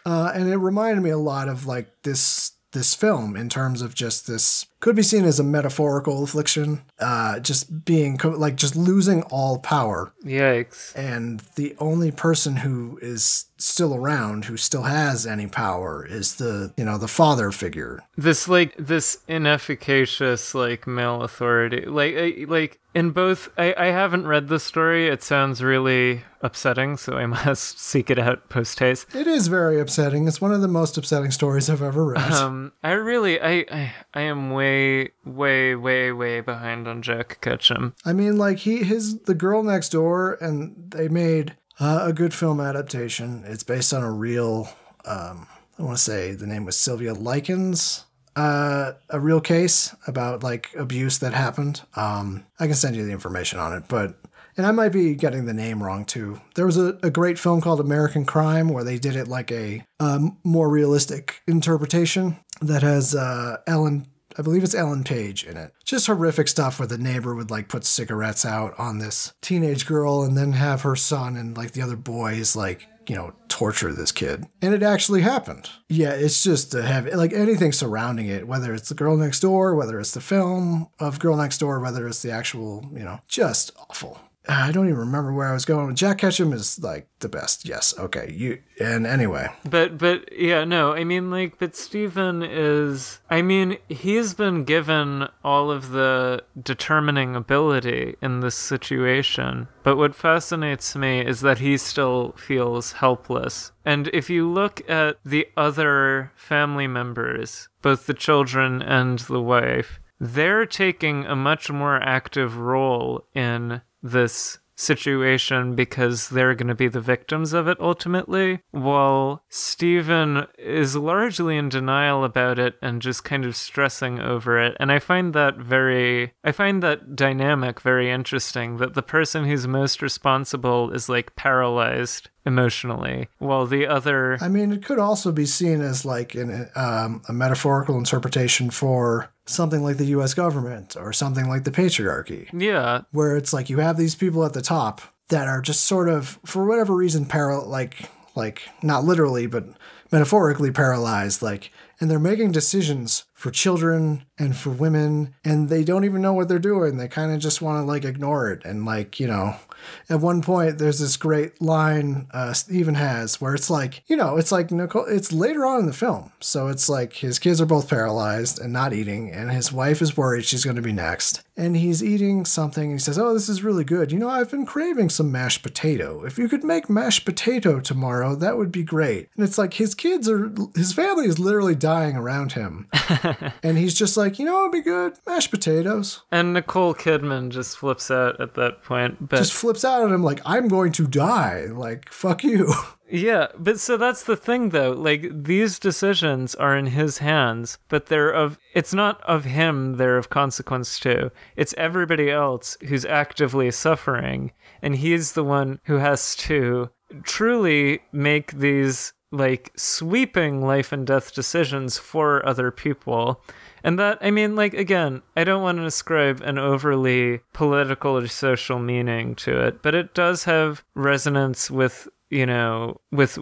Speaker 1: Uh, and it reminded me a lot of like this this film in terms of just this could be seen as a metaphorical affliction, uh, just being co- like just losing all power,
Speaker 2: Yikes.
Speaker 1: and the only person who is still around who still has any power is the you know the father figure.
Speaker 2: This like this inefficacious like male authority. Like I, like in both I, I haven't read the story. It sounds really upsetting, so I [laughs] must seek it out post haste.
Speaker 1: It is very upsetting. It's one of the most upsetting stories I've ever read.
Speaker 2: Um, I really, I, I, I am way, way, way, way way behind on Jack Ketchum.
Speaker 1: I mean, like he his the girl next door, and they made uh, a good film adaptation. It's based on a real. Um, I want to say the name was Sylvia Likens. Uh, a real case about like abuse that happened. Um, I can send you the information on it, but and I might be getting the name wrong too. There was a, a great film called American Crime where they did it like a um, more realistic interpretation that has uh, Ellen I believe it's Ellen Page in it. Just horrific stuff where the neighbor would like put cigarettes out on this teenage girl and then have her son and like the other boys like, you know, torture this kid. And it actually happened. Yeah, it's just a heavy, like anything surrounding it, whether it's the girl next door, whether it's the film of Girl Next Door, whether it's the actual, you know, just awful. I don't even remember where I was going. Jack Ketchum is like the best. Yes. Okay. You and anyway.
Speaker 2: But, but yeah, no, I mean, like, but Steven is, I mean, he's been given all of the determining ability in this situation. But what fascinates me is that he still feels helpless. And if you look at the other family members, both the children and the wife, they're taking a much more active role in this situation because they're going to be the victims of it ultimately, while Steven is largely in denial about it and just kind of stressing over it. And I find that very, I find that dynamic very interesting that the person who's most responsible is like paralyzed emotionally, while the other.
Speaker 1: I mean, it could also be seen as like an, um, a metaphorical interpretation for something like the US government or something like the patriarchy,
Speaker 2: Yeah,
Speaker 1: where it's like you have these people at the top that are just sort of, for whatever reason, paral like, like not literally, but metaphorically paralyzed, like, and they're making decisions for children and for women, and they don't even know what they're doing. They kind of just want to like ignore it. And like, you know, at one point there's this great line uh, Steven has where it's like, you know, it's like Nicole, it's later on in the film. So it's like his kids are both paralyzed and not eating, and his wife is worried she's going to be next. And he's eating something and he says, Oh, this is really good. You know, I've been craving some mashed potato. If you could make mashed potato tomorrow, that would be great. And it's like his kids are, his family is literally dying around him. [laughs] and he's just like, You know, it'd be good. Mashed potatoes.
Speaker 2: and Nicole Kidman just flips out at that point. But
Speaker 1: Just flips out at him like, I'm going to die. Like, fuck you. [laughs]
Speaker 2: Yeah, but so that's the thing though. Like these decisions are in his hands, but they're of it's not of him they're of consequence to. It's everybody else who's actively suffering and he's the one who has to truly make these like sweeping life and death decisions for other people. And that, I mean, like, again, I don't want to ascribe an overly political or social meaning to it, but it does have resonance with, you know, with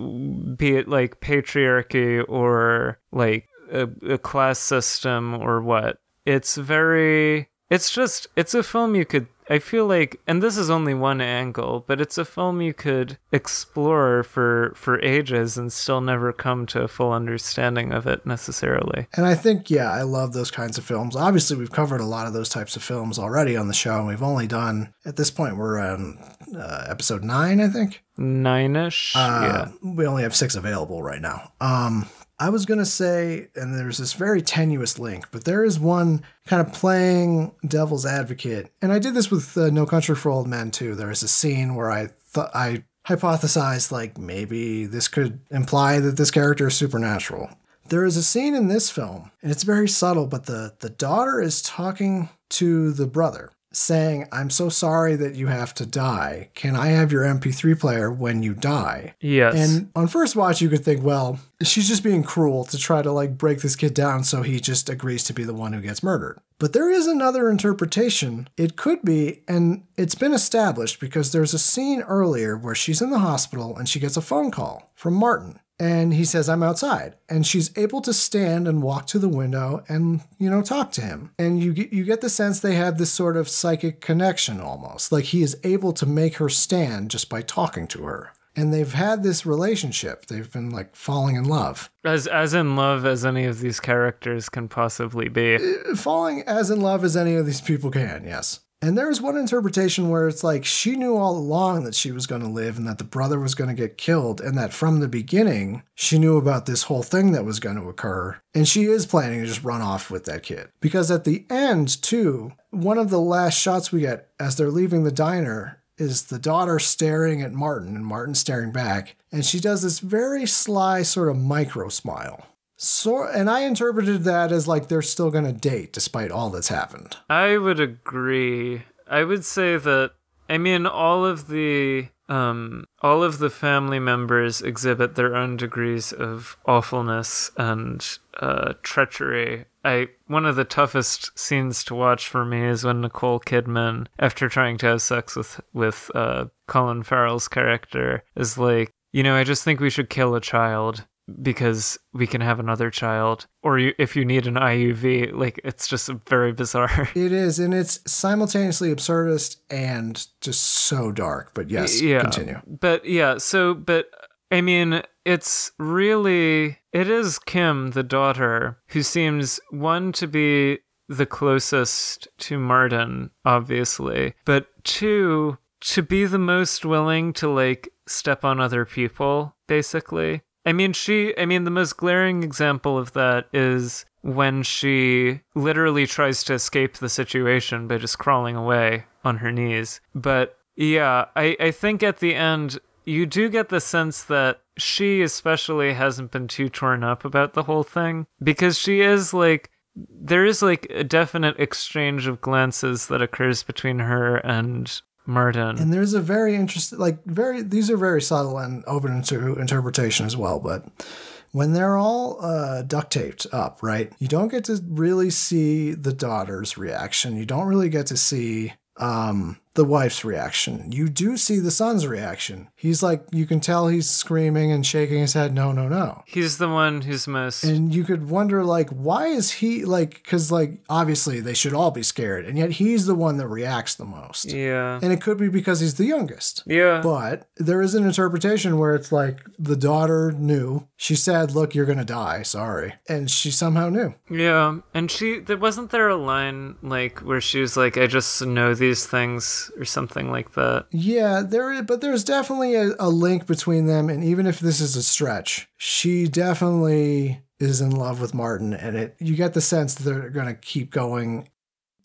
Speaker 2: be it like patriarchy or like a, a class system or what. It's very, it's just, it's a film you could I feel like, and this is only one angle, but it's a film you could explore for for ages and still never come to a full understanding of it necessarily.
Speaker 1: And I think, yeah, I love those kinds of films. Obviously, we've covered a lot of those types of films already on the show, and we've only done at this point we're on uh, episode nine, I think.
Speaker 2: Nine ish.
Speaker 1: Uh, yeah. We only have six available right now. Um, I was going to say, and there's this very tenuous link, but there is one kind of playing devil's advocate. And I did this with uh, No Country for Old Men too. There is a scene where I thought I hypothesized like maybe this could imply that this character is supernatural. There is a scene in this film, and it's very subtle, but the, the daughter is talking to the brother saying, I'm so sorry that you have to die. Can I have your MP3 player when you die?
Speaker 2: Yes.
Speaker 1: And on first watch, you could think, well, she's just being cruel to try to like break this kid down so he just agrees to be the one who gets murdered. But there is another interpretation. It could be, and it's been established because there's a scene earlier where she's in the hospital and she gets a phone call from Martin and he says i'm outside. And she's able to stand and walk to the window and you know talk to him. And you get you get the sense they have this sort of psychic connection almost. Like he is able to make her stand just by talking to her. And they've had this relationship. They've been like falling in love.
Speaker 2: As as in love as any of these characters can possibly be.
Speaker 1: Uh, falling as in love as any of these people can yes and there's one interpretation where it's like she knew all along that she was going to live and that the brother was going to get killed, and that from the beginning, she knew about this whole thing that was going to occur. And she is planning to just run off with that kid. Because at the end, too, one of the last shots we get as they're leaving the diner is the daughter staring at Martin and Martin staring back. And she does this very sly sort of micro smile. So, and I interpreted that as like they're still going to date despite all that's happened.
Speaker 2: I would agree. I would say that I mean all of the um all of the family members exhibit their own degrees of awfulness and uh, treachery. I one of the toughest scenes to watch for me is when Nicole Kidman, after trying to have sex with with uh, Colin Farrell's character, is like, you know, I just think we should kill a child because we can have another child or you, if you need an IUV like it's just very bizarre. [laughs]
Speaker 1: It is and it's simultaneously absurdist and just so dark but yes yeah. continue.
Speaker 2: But yeah so but I mean it's really it is Kim the daughter who seems one to be the closest to Martin obviously but two to be the most willing to like step on other people basically I mean, she, I mean, the most glaring example of that is when she literally tries to escape the situation by just crawling away on her knees. But yeah, I, I think at the end, you do get the sense that she especially hasn't been too torn up about the whole thing because she is like, there is like a definite exchange of glances that occurs between her and Martin.
Speaker 1: And there's a very interesting, like, very, these are very subtle and open to interpretation as well. But when they're all uh, duct taped up, right, you don't get to really see the daughter's reaction. You don't really get to see um, the wife's reaction. You do see the son's reaction. He's like, you can tell he's screaming and shaking his head, no, no, no.
Speaker 2: He's the one who's most.
Speaker 1: And you could wonder, like, why is he, like, because, like, obviously they should all be scared, and yet he's the one that reacts the most.
Speaker 2: Yeah.
Speaker 1: And it could be because he's the youngest.
Speaker 2: Yeah.
Speaker 1: But there is an interpretation where it's like the daughter knew. She said, look, you're going to die. Sorry. And she somehow knew.
Speaker 2: Yeah. And she, there wasn't there a line, like, where she was like, I just know these things or something like that.
Speaker 1: Yeah, there is, but there's definitely a, a link between them, and even if this is a stretch, she definitely is in love with Martin, and it you get the sense that they're going to keep going.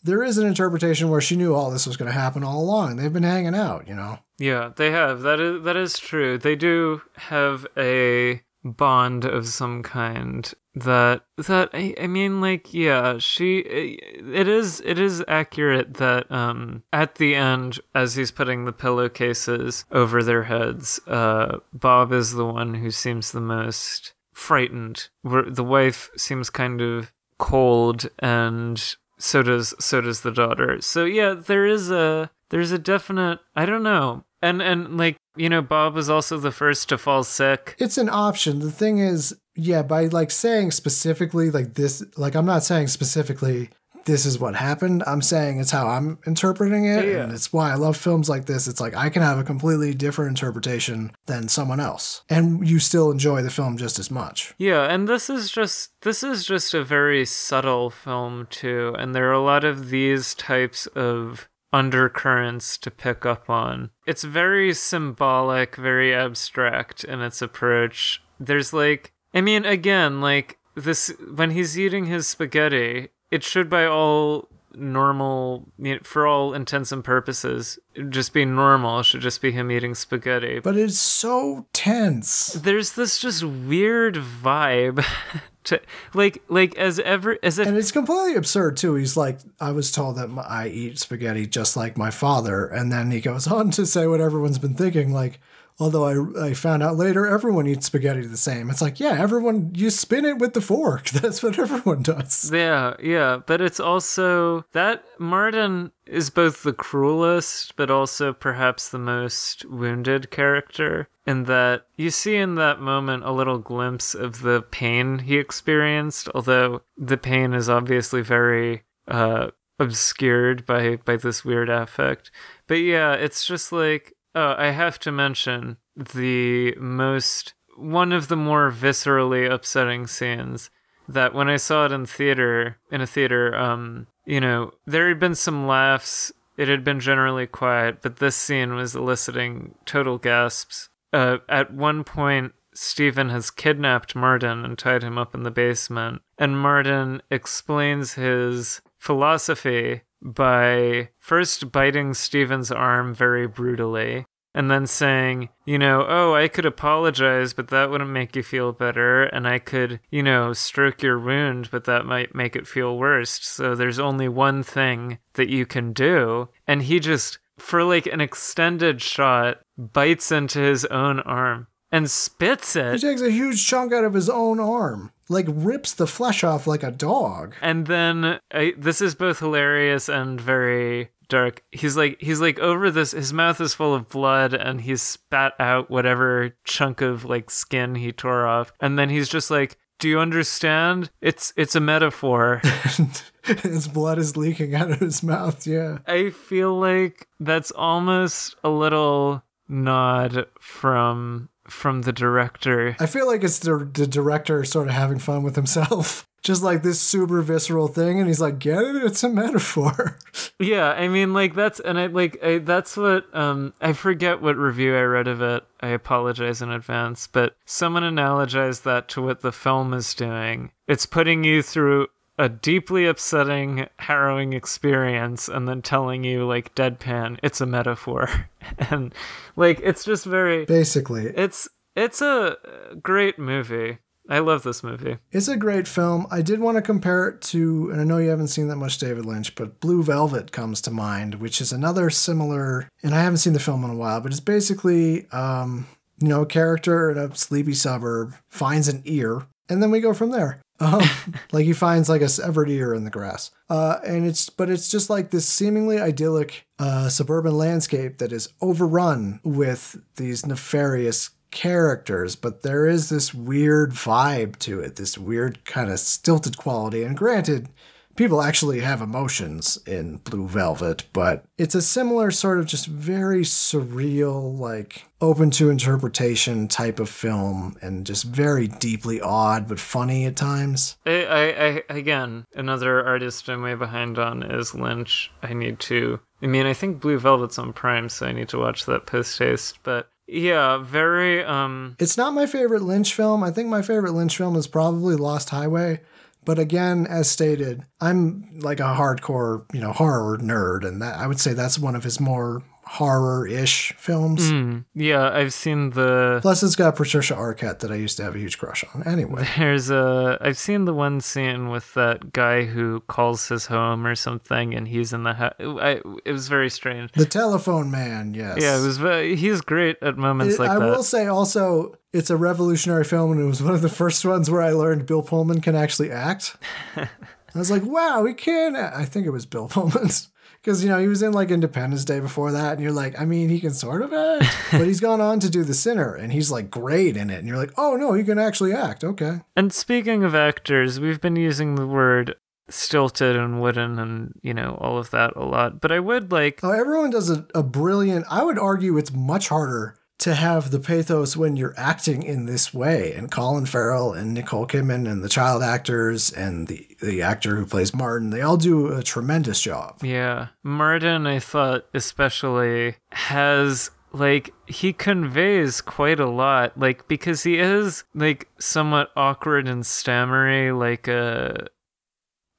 Speaker 1: there is an interpretation where she knew all this was going to happen all along. They've been hanging out, you know.
Speaker 2: Yeah, they have. That is that is true. They do have a bond of some kind that that I, I mean like yeah she it is it is accurate that um at the end as he's putting the pillowcases over their heads uh bob is the one who seems the most frightened. Where the wife seems kind of cold and so does so does the daughter. So yeah there is a there's a definite i don't know. And and like you know bob was also the first to fall sick
Speaker 1: It's an option. The thing is, yeah, by like saying specifically like this, like I'm not saying specifically this is what happened. I'm saying it's how I'm interpreting it,
Speaker 2: Yeah.
Speaker 1: and it's why I love films like this. It's like I can have a completely different interpretation than someone else, and you still enjoy the film just as much.
Speaker 2: Yeah, and this is just this is just a very subtle film too, and there are a lot of these types of undercurrents to pick up on. It's very symbolic, very abstract in its approach. There's like I mean again, like this when he's eating his spaghetti, it should by all normal you know, for all intents and purposes just be normal it should just be him eating spaghetti
Speaker 1: But it's so tense.
Speaker 2: there's this just weird vibe [laughs] to like like as ever as if
Speaker 1: And it's completely absurd too. He's like, I was told that my, I eat spaghetti just like my father, and then he goes [laughs] on to say what everyone's been thinking, like, although I I found out later everyone eats spaghetti the same. It's like, yeah, everyone you spin it with the fork. [laughs] That's what everyone does.
Speaker 2: yeah yeah but it's also that martin is both the cruelest but also perhaps the most wounded character in that you see in that moment a little glimpse of the pain he experienced although the pain is obviously very uh obscured by by this weird affect but yeah it's just like oh i have to mention the most one of the more viscerally upsetting scenes that when i saw it in theater in a theater um you know there had been some laughs it had been generally quiet but this scene was eliciting total gasps uh, at one point Steven has kidnapped Martin and tied him up in the basement. And Martin explains his philosophy by first biting Steven's arm very brutally and then saying, you know, oh, I could apologize, but that wouldn't make you feel better. And I could, you know, stroke your wound, but that might make it feel worse. So there's only one thing that you can do. And he just, for like an extended shot, bites into his own arm and spits it.
Speaker 1: He takes a huge chunk out of his own arm, like rips the flesh off like a dog.
Speaker 2: And then I, this is both hilarious and very dark. He's like he's like over this his mouth is full of blood and he's spat out whatever chunk of like skin he tore off. And then he's just like, "Do you understand? It's it's a metaphor." [laughs]
Speaker 1: his blood is leaking out of his mouth. Yeah.
Speaker 2: I feel like that's almost a little nod from from the director.
Speaker 1: I feel like it's the, the director sort of having fun with himself. [laughs] Just like this super visceral thing, and he's like, "Get it? It's a metaphor." [laughs]
Speaker 2: Yeah, I mean, like that's and I like I, that's what um I forget what review I read of it. I apologize in advance, but someone analogized that to what the film is doing. It's putting you through a deeply upsetting, harrowing experience, and then telling you like deadpan, it's a metaphor, [laughs] and like it's just very.
Speaker 1: Basically,
Speaker 2: It's it's a great movie. I love this movie.
Speaker 1: it's a great film. I did want to compare it to, and I know you haven't seen that much David Lynch, but Blue Velvet comes to mind, which is another similar. And I haven't seen the film in a while, but it's basically, um, you know, a character in a sleepy suburb finds an ear, and then we go from there. Um, [laughs] like he finds like a severed ear in the grass, uh, and it's but it's just like this seemingly idyllic uh, suburban landscape that is overrun with these nefarious characters, but there is this weird vibe to it, this weird kind of stilted quality. And granted, people actually have emotions in Blue Velvet, but it's a similar sort of just very surreal, like open to interpretation type of film, and just very deeply odd but funny at times.
Speaker 2: I, I, I again, another artist I'm way behind on is Lynch. I need to. I mean, I think Blue Velvet's on Prime, so I need to watch that post haste. But yeah, very um.
Speaker 1: It's not my favorite Lynch film. I think my favorite Lynch film is probably Lost Highway, But again, as stated, I'm like a hardcore, you know, horror nerd, and that I would say that's one of his more horror-ish films.
Speaker 2: Mm, yeah, I've seen the.
Speaker 1: Plus, it's got Patricia Arquette that I used to have a huge crush on. Anyway, [laughs]
Speaker 2: There's a. I've seen the one scene with that guy who calls his home or something, and he's in the. Ha- I, it was very strange.
Speaker 1: the Telephone Man, yes.
Speaker 2: Yeah, it was. Very, he's great at moments
Speaker 1: It-
Speaker 2: like
Speaker 1: I
Speaker 2: that.
Speaker 1: I will say also, it's a revolutionary film, and it was one of the first ones where I learned Bill Pullman can actually act. [laughs] I was like, wow, he can. act." I think it was Bill Pullman's. Because, you know, he was in like Independence Day before that, and you're like, I mean, he can sort of act, but he's gone on to do The Sinner, and he's like great in it. And you're like, oh no, he can actually act. Okay.
Speaker 2: And speaking of actors, we've been using the word stilted and wooden and, you know, all of that a lot. But I would like.
Speaker 1: Oh, everyone does a, a brilliant, I would argue it's much harder to have the pathos when you're acting in this way. And Colin Farrell and Nicole Kidman and the child actors and the, the actor who plays Martin, they all do a tremendous job.
Speaker 2: Yeah. Martin, I thought, especially, has. Like, he conveys quite a lot. Like, because he is, like, somewhat awkward and stammery, like a.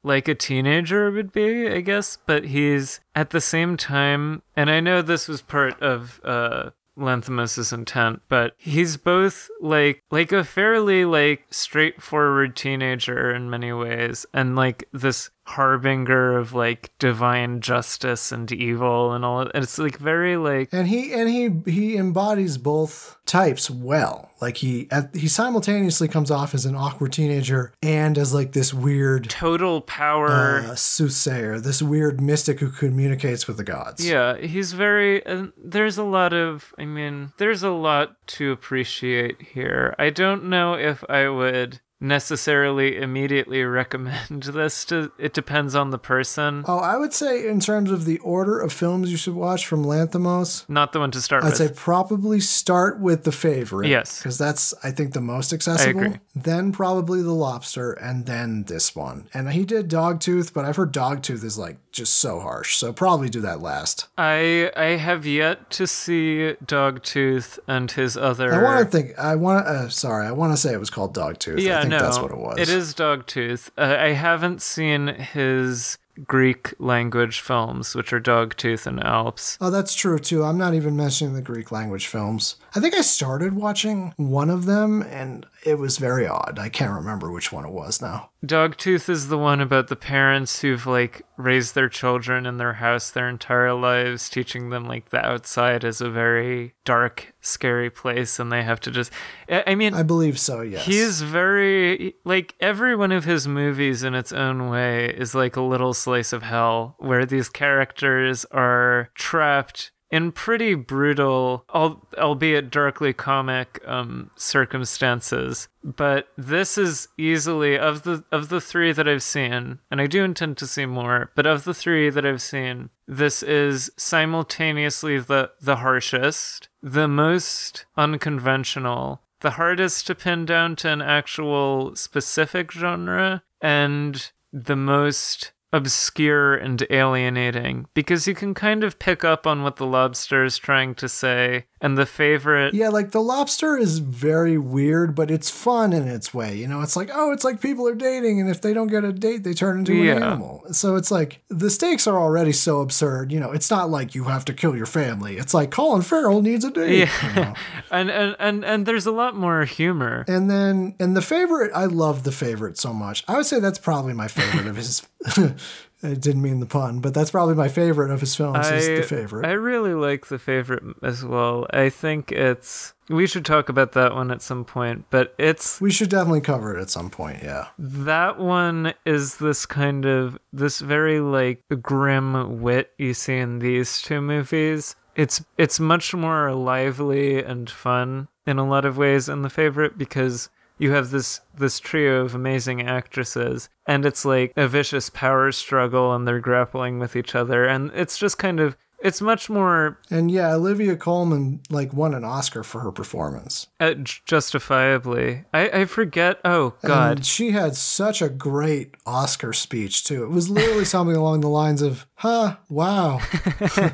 Speaker 2: Like a teenager would be, I guess, but he's at the same time, and I know this was part of uh, Lanthimos's intent, but he's both like like a fairly like straightforward teenager in many ways, and like this harbinger of like divine justice and evil and all. And it's like very like
Speaker 1: And he and he he embodies both types well. Like he at, he simultaneously comes off as an awkward teenager and as like this weird
Speaker 2: total power.
Speaker 1: uh, soothsayer, this weird mystic who communicates with the gods.
Speaker 2: Yeah, he's very. And there's a lot of. I mean, there's a lot to appreciate here. I don't know if I would necessarily immediately recommend [laughs] this to. It depends on the person.
Speaker 1: Oh, I would say in terms of the order of films you should watch from Lanthimos,
Speaker 2: Not the one to start
Speaker 1: I'd
Speaker 2: with.
Speaker 1: say probably start with the favorite.
Speaker 2: Yes.
Speaker 1: Because that's, I think, the most accessible. Then probably the lobster, and then this one. And he did Dogtooth, but I've heard Dogtooth is like just so harsh. So probably do that last.
Speaker 2: I I have yet to see Dogtooth and his other.
Speaker 1: I want to think, I want to, uh, sorry, I want to say it was called Dogtooth.
Speaker 2: Yeah,
Speaker 1: think
Speaker 2: no,
Speaker 1: that's what it was.
Speaker 2: It is Dogtooth. Uh, I haven't seen his Greek language films, which are Dogtooth and Alps.
Speaker 1: Oh, that's true too. I'm not even mentioning the Greek language films. I think I started watching one of them and it was very odd. I can't remember which one it was now.
Speaker 2: Dogtooth is the one about the parents who've like raised their children in their house their entire lives, teaching them like the outside is a very dark, scary place, and they have to just. I I mean,
Speaker 1: I believe so, yes.
Speaker 2: He's very like every one of his movies in its own way is like a little slice of hell where these characters are trapped in pretty brutal, albeit darkly comic um, circumstances. But this is easily of the of the three that I've seen, and I do intend to see more. But of the three that I've seen, this is simultaneously the the harshest, the most unconventional, the hardest to pin down to an actual specific genre, and the most obscure and alienating because you can kind of pick up on what the lobster is trying to say and the favorite
Speaker 1: Yeah, like the lobster is very weird, but it's fun in its way. You know, it's like, oh, it's like people are dating, and if they don't get a date, they turn into
Speaker 2: Yeah.
Speaker 1: an animal. So it's like the stakes are already so absurd. You know, it's not like you have to kill your family. It's like Colin Farrell needs a date.
Speaker 2: yeah
Speaker 1: you know? [laughs]
Speaker 2: and, and and and there's a lot more humor
Speaker 1: And then, and the favorite, I love the favorite so much. I would say that's probably my favorite of his. [laughs] I didn't mean the pun, but that's probably my favorite of his films. is the favorite.
Speaker 2: I really like the favorite as well. I think it's we should talk about that one at some point, but it's
Speaker 1: we should definitely cover it at some point. Yeah.
Speaker 2: that one is this kind of this very like grim wit you see in these two movies. It's it's much more lively and fun in a lot of ways in the favorite because you have this this trio of amazing actresses and it's like a vicious power struggle and they're grappling with each other and it's just kind of it's much more
Speaker 1: And yeah, Olivia Colman like won an Oscar for her performance.
Speaker 2: uh, justifiably i i forget oh god
Speaker 1: And she had such a great Oscar speech too. It was literally [laughs] something along the lines of, "Huh, wow, [laughs]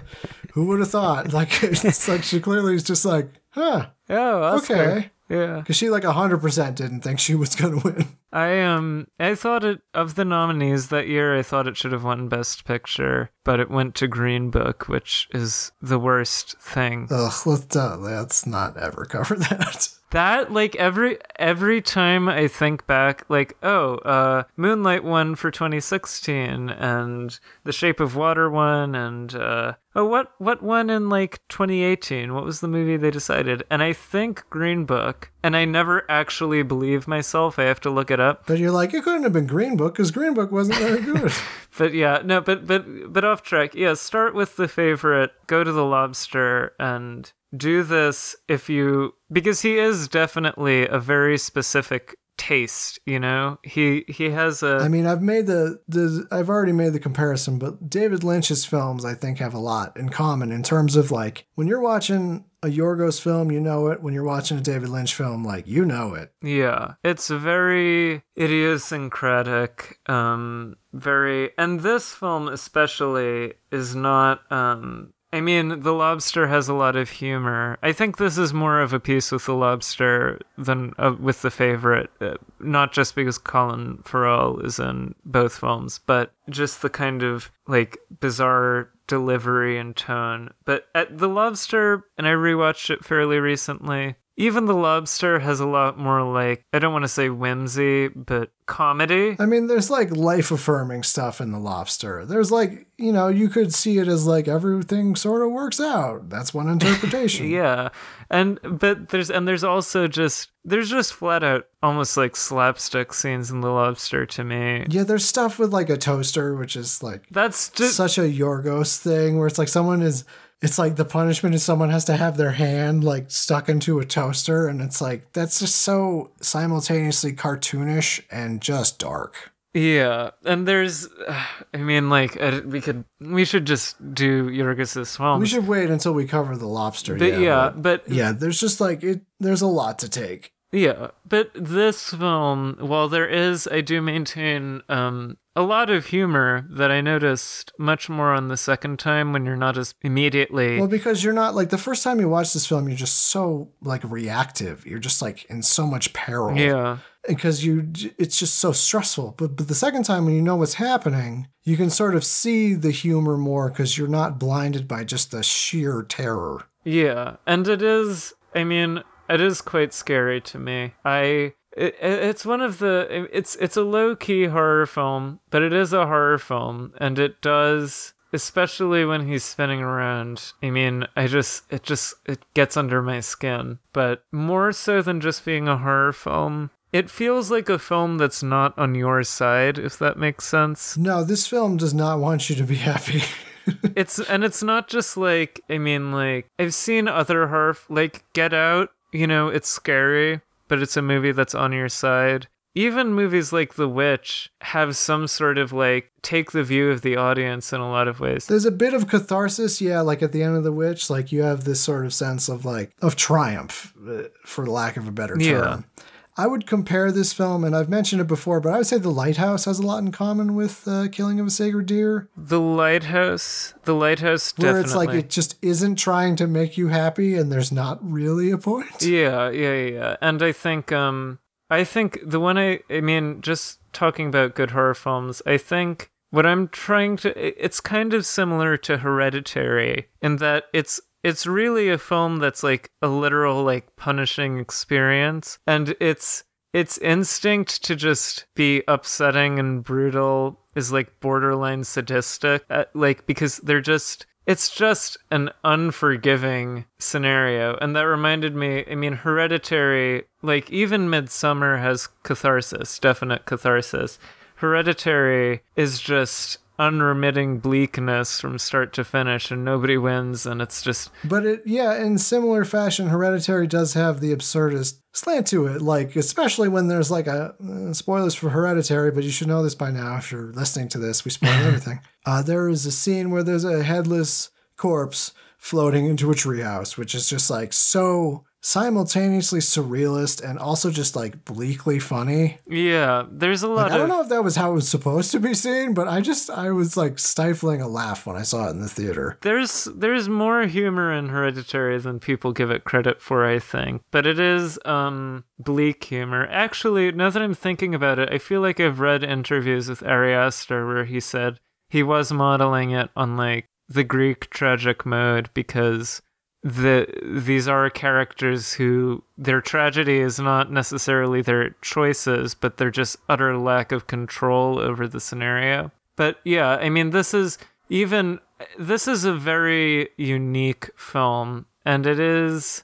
Speaker 1: [laughs] who would have thought?" Like it's like she clearly is just like, "Huh,
Speaker 2: oh Oscar.
Speaker 1: okay,"
Speaker 2: yeah
Speaker 1: because she like hundred percent didn't think she was gonna win.
Speaker 2: I um I thought it of the nominees that year. I thought it should have won Best Picture, but it went to Green Book, which is the worst thing.
Speaker 1: Ugh, let's uh, let's not ever cover [laughs] that.
Speaker 2: that like every every time I think back, like oh, uh, Moonlight won for 2016, and The Shape of Water won, and uh, oh, what what won in like 2018? What was the movie they decided? And I think Green Book, and I never actually believe myself. I have to look it up.
Speaker 1: But you're like, it couldn't have been Green Book because Green Book wasn't very good. [laughs]
Speaker 2: but yeah, no, but but but off track. Yeah, start with the favorite. Go to the Lobster and do this if you because he is definitely a very specific taste you know he he has a
Speaker 1: I mean, I've made the, the I've already made the comparison, but David Lynch's films I think have a lot in common in terms of like when you're watching a Yorgos film, you know it. When you're watching a David Lynch film, like you know it.
Speaker 2: Yeah, it's very idiosyncratic. Um, very, and this film especially is not. Um, I mean, The Lobster has a lot of humor. I think this is more of a piece with The Lobster than uh, with The Favorite, uh, not just because Colin Farrell is in both films, but just the kind of like bizarre delivery and tone. But at The Lobster, and I rewatched it fairly recently, even The Lobster has a lot more like, I don't want to say whimsy, but comedy.
Speaker 1: I mean, there's like life affirming stuff in The Lobster. There's like, you know, you could see it as like everything sort of works out. That's one interpretation. [laughs]
Speaker 2: Yeah. And but there's and there's also just there's just flat out almost like slapstick scenes in The Lobster to me.
Speaker 1: Yeah, there's stuff with like a toaster, which is like
Speaker 2: That's just
Speaker 1: such a Yorgos thing where it's like someone is it's like the punishment is someone has to have their hand like stuck into a toaster and it's like that's just so simultaneously cartoonish and just dark.
Speaker 2: Yeah, and there's, I mean, like uh, we could, we should just do Yorgos's films.
Speaker 1: We should wait until we cover the lobster.
Speaker 2: but
Speaker 1: yeah,
Speaker 2: yeah,
Speaker 1: but-
Speaker 2: but
Speaker 1: yeah, there's just like it there's a lot to take.
Speaker 2: Yeah, but this film, while there is, I do maintain um, a lot of humor that I noticed much more on the second time when you're not as immediately.
Speaker 1: Well, because you're not like the first time you watch this film, you're just so like reactive. You're just like in so much peril.
Speaker 2: yeah,
Speaker 1: because you it's just so stressful but but the second time when you know what's happening you can sort of see the humor more because you're not blinded by just the sheer terror
Speaker 2: yeah, and it is. I mean, it is quite scary to me. I. It, it's one of the it's it's a low key horror film, but it is a horror film, and it does especially when he's spinning around. I mean, I just it just it gets under my skin. But more so than just being a horror film, it feels like a film that's not on your side, if that makes sense.
Speaker 1: no this film does not want you to be happy [laughs]
Speaker 2: it's and it's not just like I mean like I've seen other horror like Get Out, you know, it's scary, but it's a movie that's on your side. Even movies like The Witch have some sort of like take the view of the audience in a lot of ways.
Speaker 1: there's a bit of catharsis yeah like at the end of the witch like you have this sort of sense of like of triumph uh, for lack of a better term
Speaker 2: Yeah.
Speaker 1: I would compare this film, and I've mentioned it before, but I would say The Lighthouse has a lot in common with uh, Killing of a Sacred Deer.
Speaker 2: The Lighthouse, The Lighthouse
Speaker 1: where
Speaker 2: definitely.
Speaker 1: it's like it just isn't trying to make you happy and there's not really a point.
Speaker 2: Yeah, yeah, yeah, yeah. And I think um I think the one I I mean just talking about good horror films, I think what I'm trying to it's kind of similar to Hereditary in that it's it's really a film that's like a literal like punishing experience and it's its instinct to just be upsetting and brutal is like borderline sadistic uh, like because they're just it's just an unforgiving scenario and that reminded me i mean hereditary like even Midsommar has catharsis definite catharsis. Hereditary is just unremitting bleakness from start to finish and nobody wins and it's just
Speaker 1: But it, yeah, in similar fashion, Hereditary does have the absurdist slant to it. Like, especially when there's like a uh, spoilers for Hereditary, but you should know this by now if you're listening to this. We spoil [laughs] everything. Uh, there is a scene where there's a headless corpse floating into a treehouse, which is just like so simultaneously surrealist and also just like bleakly funny.
Speaker 2: Yeah, there's a lot
Speaker 1: Like, I don't know if that was how it was supposed to be seen, but I just I was like stifling a laugh when I saw it in the theater.
Speaker 2: there's there's more humor in Hereditary than people give it credit for, I think. But it is um bleak humor. Actually, now that I'm thinking about it, I feel like I've read interviews with Ari Aster where he said he was modeling it on like the Greek tragic mode because the these are characters who their tragedy is not necessarily their choices, but their just utter lack of control over the scenario. But yeah, I mean this is even this is a very unique film and it is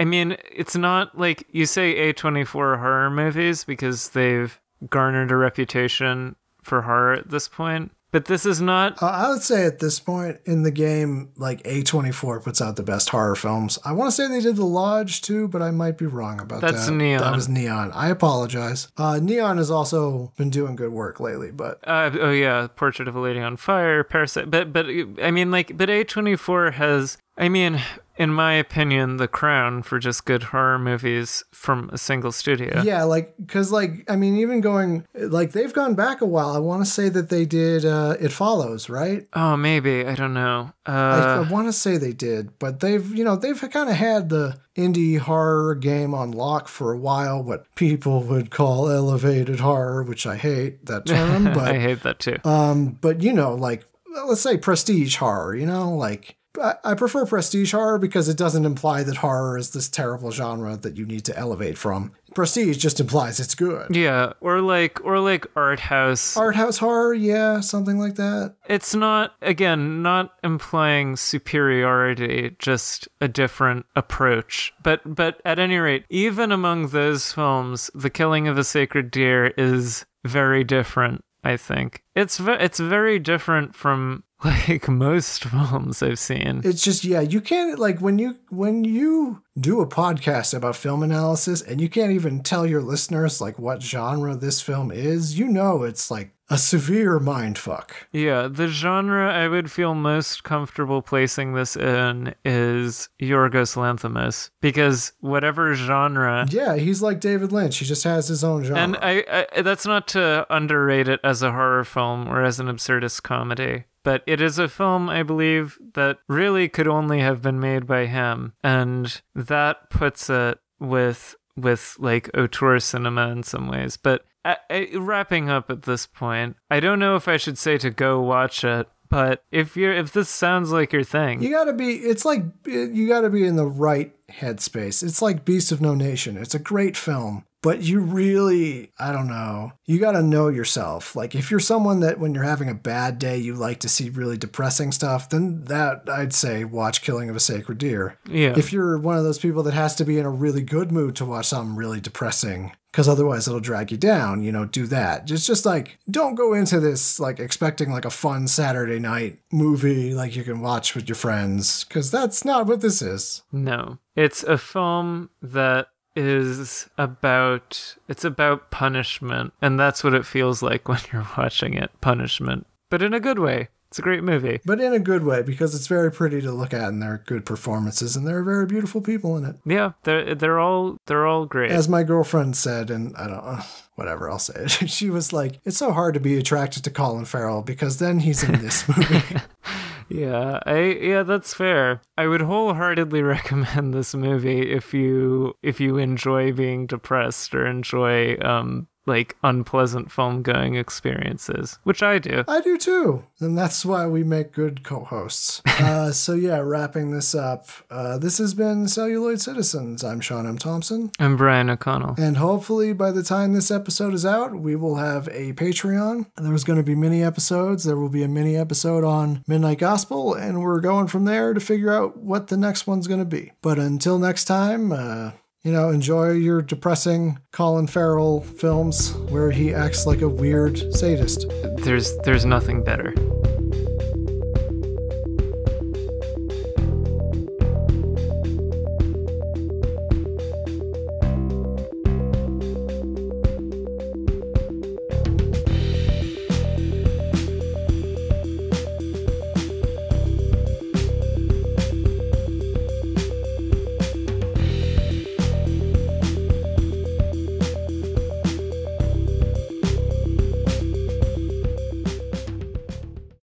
Speaker 2: I mean, it's not like you say A24 horror movies because they've garnered a reputation for horror at this point. But this is not
Speaker 1: Uh, I would say at this point in the game, like A24 puts out the best horror films. I want to say they did The Lodge too, but I might be wrong about
Speaker 2: That's
Speaker 1: that.
Speaker 2: Neon.
Speaker 1: That was Neon. I apologize. Uh, Neon has also been doing good work lately, but
Speaker 2: Uh, oh yeah, Portrait of a Lady on Fire, Parasite. But but I mean, like, but A twenty four has. I mean, in my opinion, the crown for just good horror movies from a single studio.
Speaker 1: yeah, like because like I mean, even going like they've gone back a while. I want to say that they did uh, It Follows, right?
Speaker 2: Oh, maybe I don't know.
Speaker 1: I,
Speaker 2: Uh,
Speaker 1: I want to say they did, but they've you know they've kind of had the indie horror game on lock for a while. What people would call elevated horror, which I hate that term, [laughs] but
Speaker 2: I hate that too.
Speaker 1: Um, but you know, like let's say prestige horror, you know, like I, prefer prestige horror because it doesn't imply that horror is this terrible genre that you need to elevate from. Prestige just implies it's good.
Speaker 2: yeah, or like or like art house.
Speaker 1: Art house horror, yeah, something like that.
Speaker 2: it's not again not implying superiority just a different approach but but at any rate even among those films the killing of a sacred deer is very different i think it's ve- it's very different from [laughs] like most films i've seen
Speaker 1: It's just yeah, you can't like when you when you do a podcast about film analysis and you can't even tell your listeners like what genre this film is, you know it's like a severe mind fuck.
Speaker 2: yeah the genre i would feel most comfortable placing this in is yorgos lanthimos because whatever genre
Speaker 1: Yeah, he's like David Lynch. He just has his own genre.
Speaker 2: And I, I that's not to underrate it as a horror film or as an absurdist comedy, but it is a film I believe that really could only have been made by him, and that puts it with with like auteur cinema in some ways. But I, I, wrapping up at this point, I don't know if I should say to go watch it. But if you're if this sounds like your thing,
Speaker 1: You gotta be. It's like you gotta be in the right headspace. It's like Beast of No Nation. It's a great film, but you really, I don't know. You gotta know yourself. Like if you're someone that when you're having a bad day, you like to see really depressing stuff, then that I'd say watch Killing of a Sacred Deer.
Speaker 2: yeah,
Speaker 1: If you're one of those people that has to be in a really good mood to watch something really depressing, because otherwise it'll drag you down, you know, do that. It's just like, don't go into this like expecting like a fun Saturday night movie like you can watch with your friends, because that's not what this is.
Speaker 2: No. It's a film that is about it's about punishment and that's what it feels like [laughs] when you're watching it punishment but in a good way it's a great movie
Speaker 1: But in a good way, because it's very pretty to look at and there are good performances and there are very beautiful people in it.
Speaker 2: yeah they're they're all they're all great
Speaker 1: As my girlfriend said, and I don't know, whatever, I'll say it. [laughs] She was like, it's so hard to be attracted to Colin Farrell because then he's in this [laughs] movie.
Speaker 2: Yeah i yeah that's fair. I would wholeheartedly [laughs] recommend this movie if you if you enjoy being depressed or enjoy um like unpleasant film going experiences which i do
Speaker 1: I do too. And that's why we make good co hosts. [laughs] uh, so, yeah, wrapping this up, uh, this has been Celluloid Citizens. I'm Sean M. Thompson.
Speaker 2: i'm brian o'connell
Speaker 1: And hopefully, by the time this episode is out, we will have a Patreon. There's going to be mini episodes. There will be a mini episode on Midnight Gospel, and we're going from there to figure out what the next one's going to be. But until next time, uh, you know, enjoy your depressing Colin Farrell films where he acts like a weird sadist.
Speaker 2: there's there's nothing better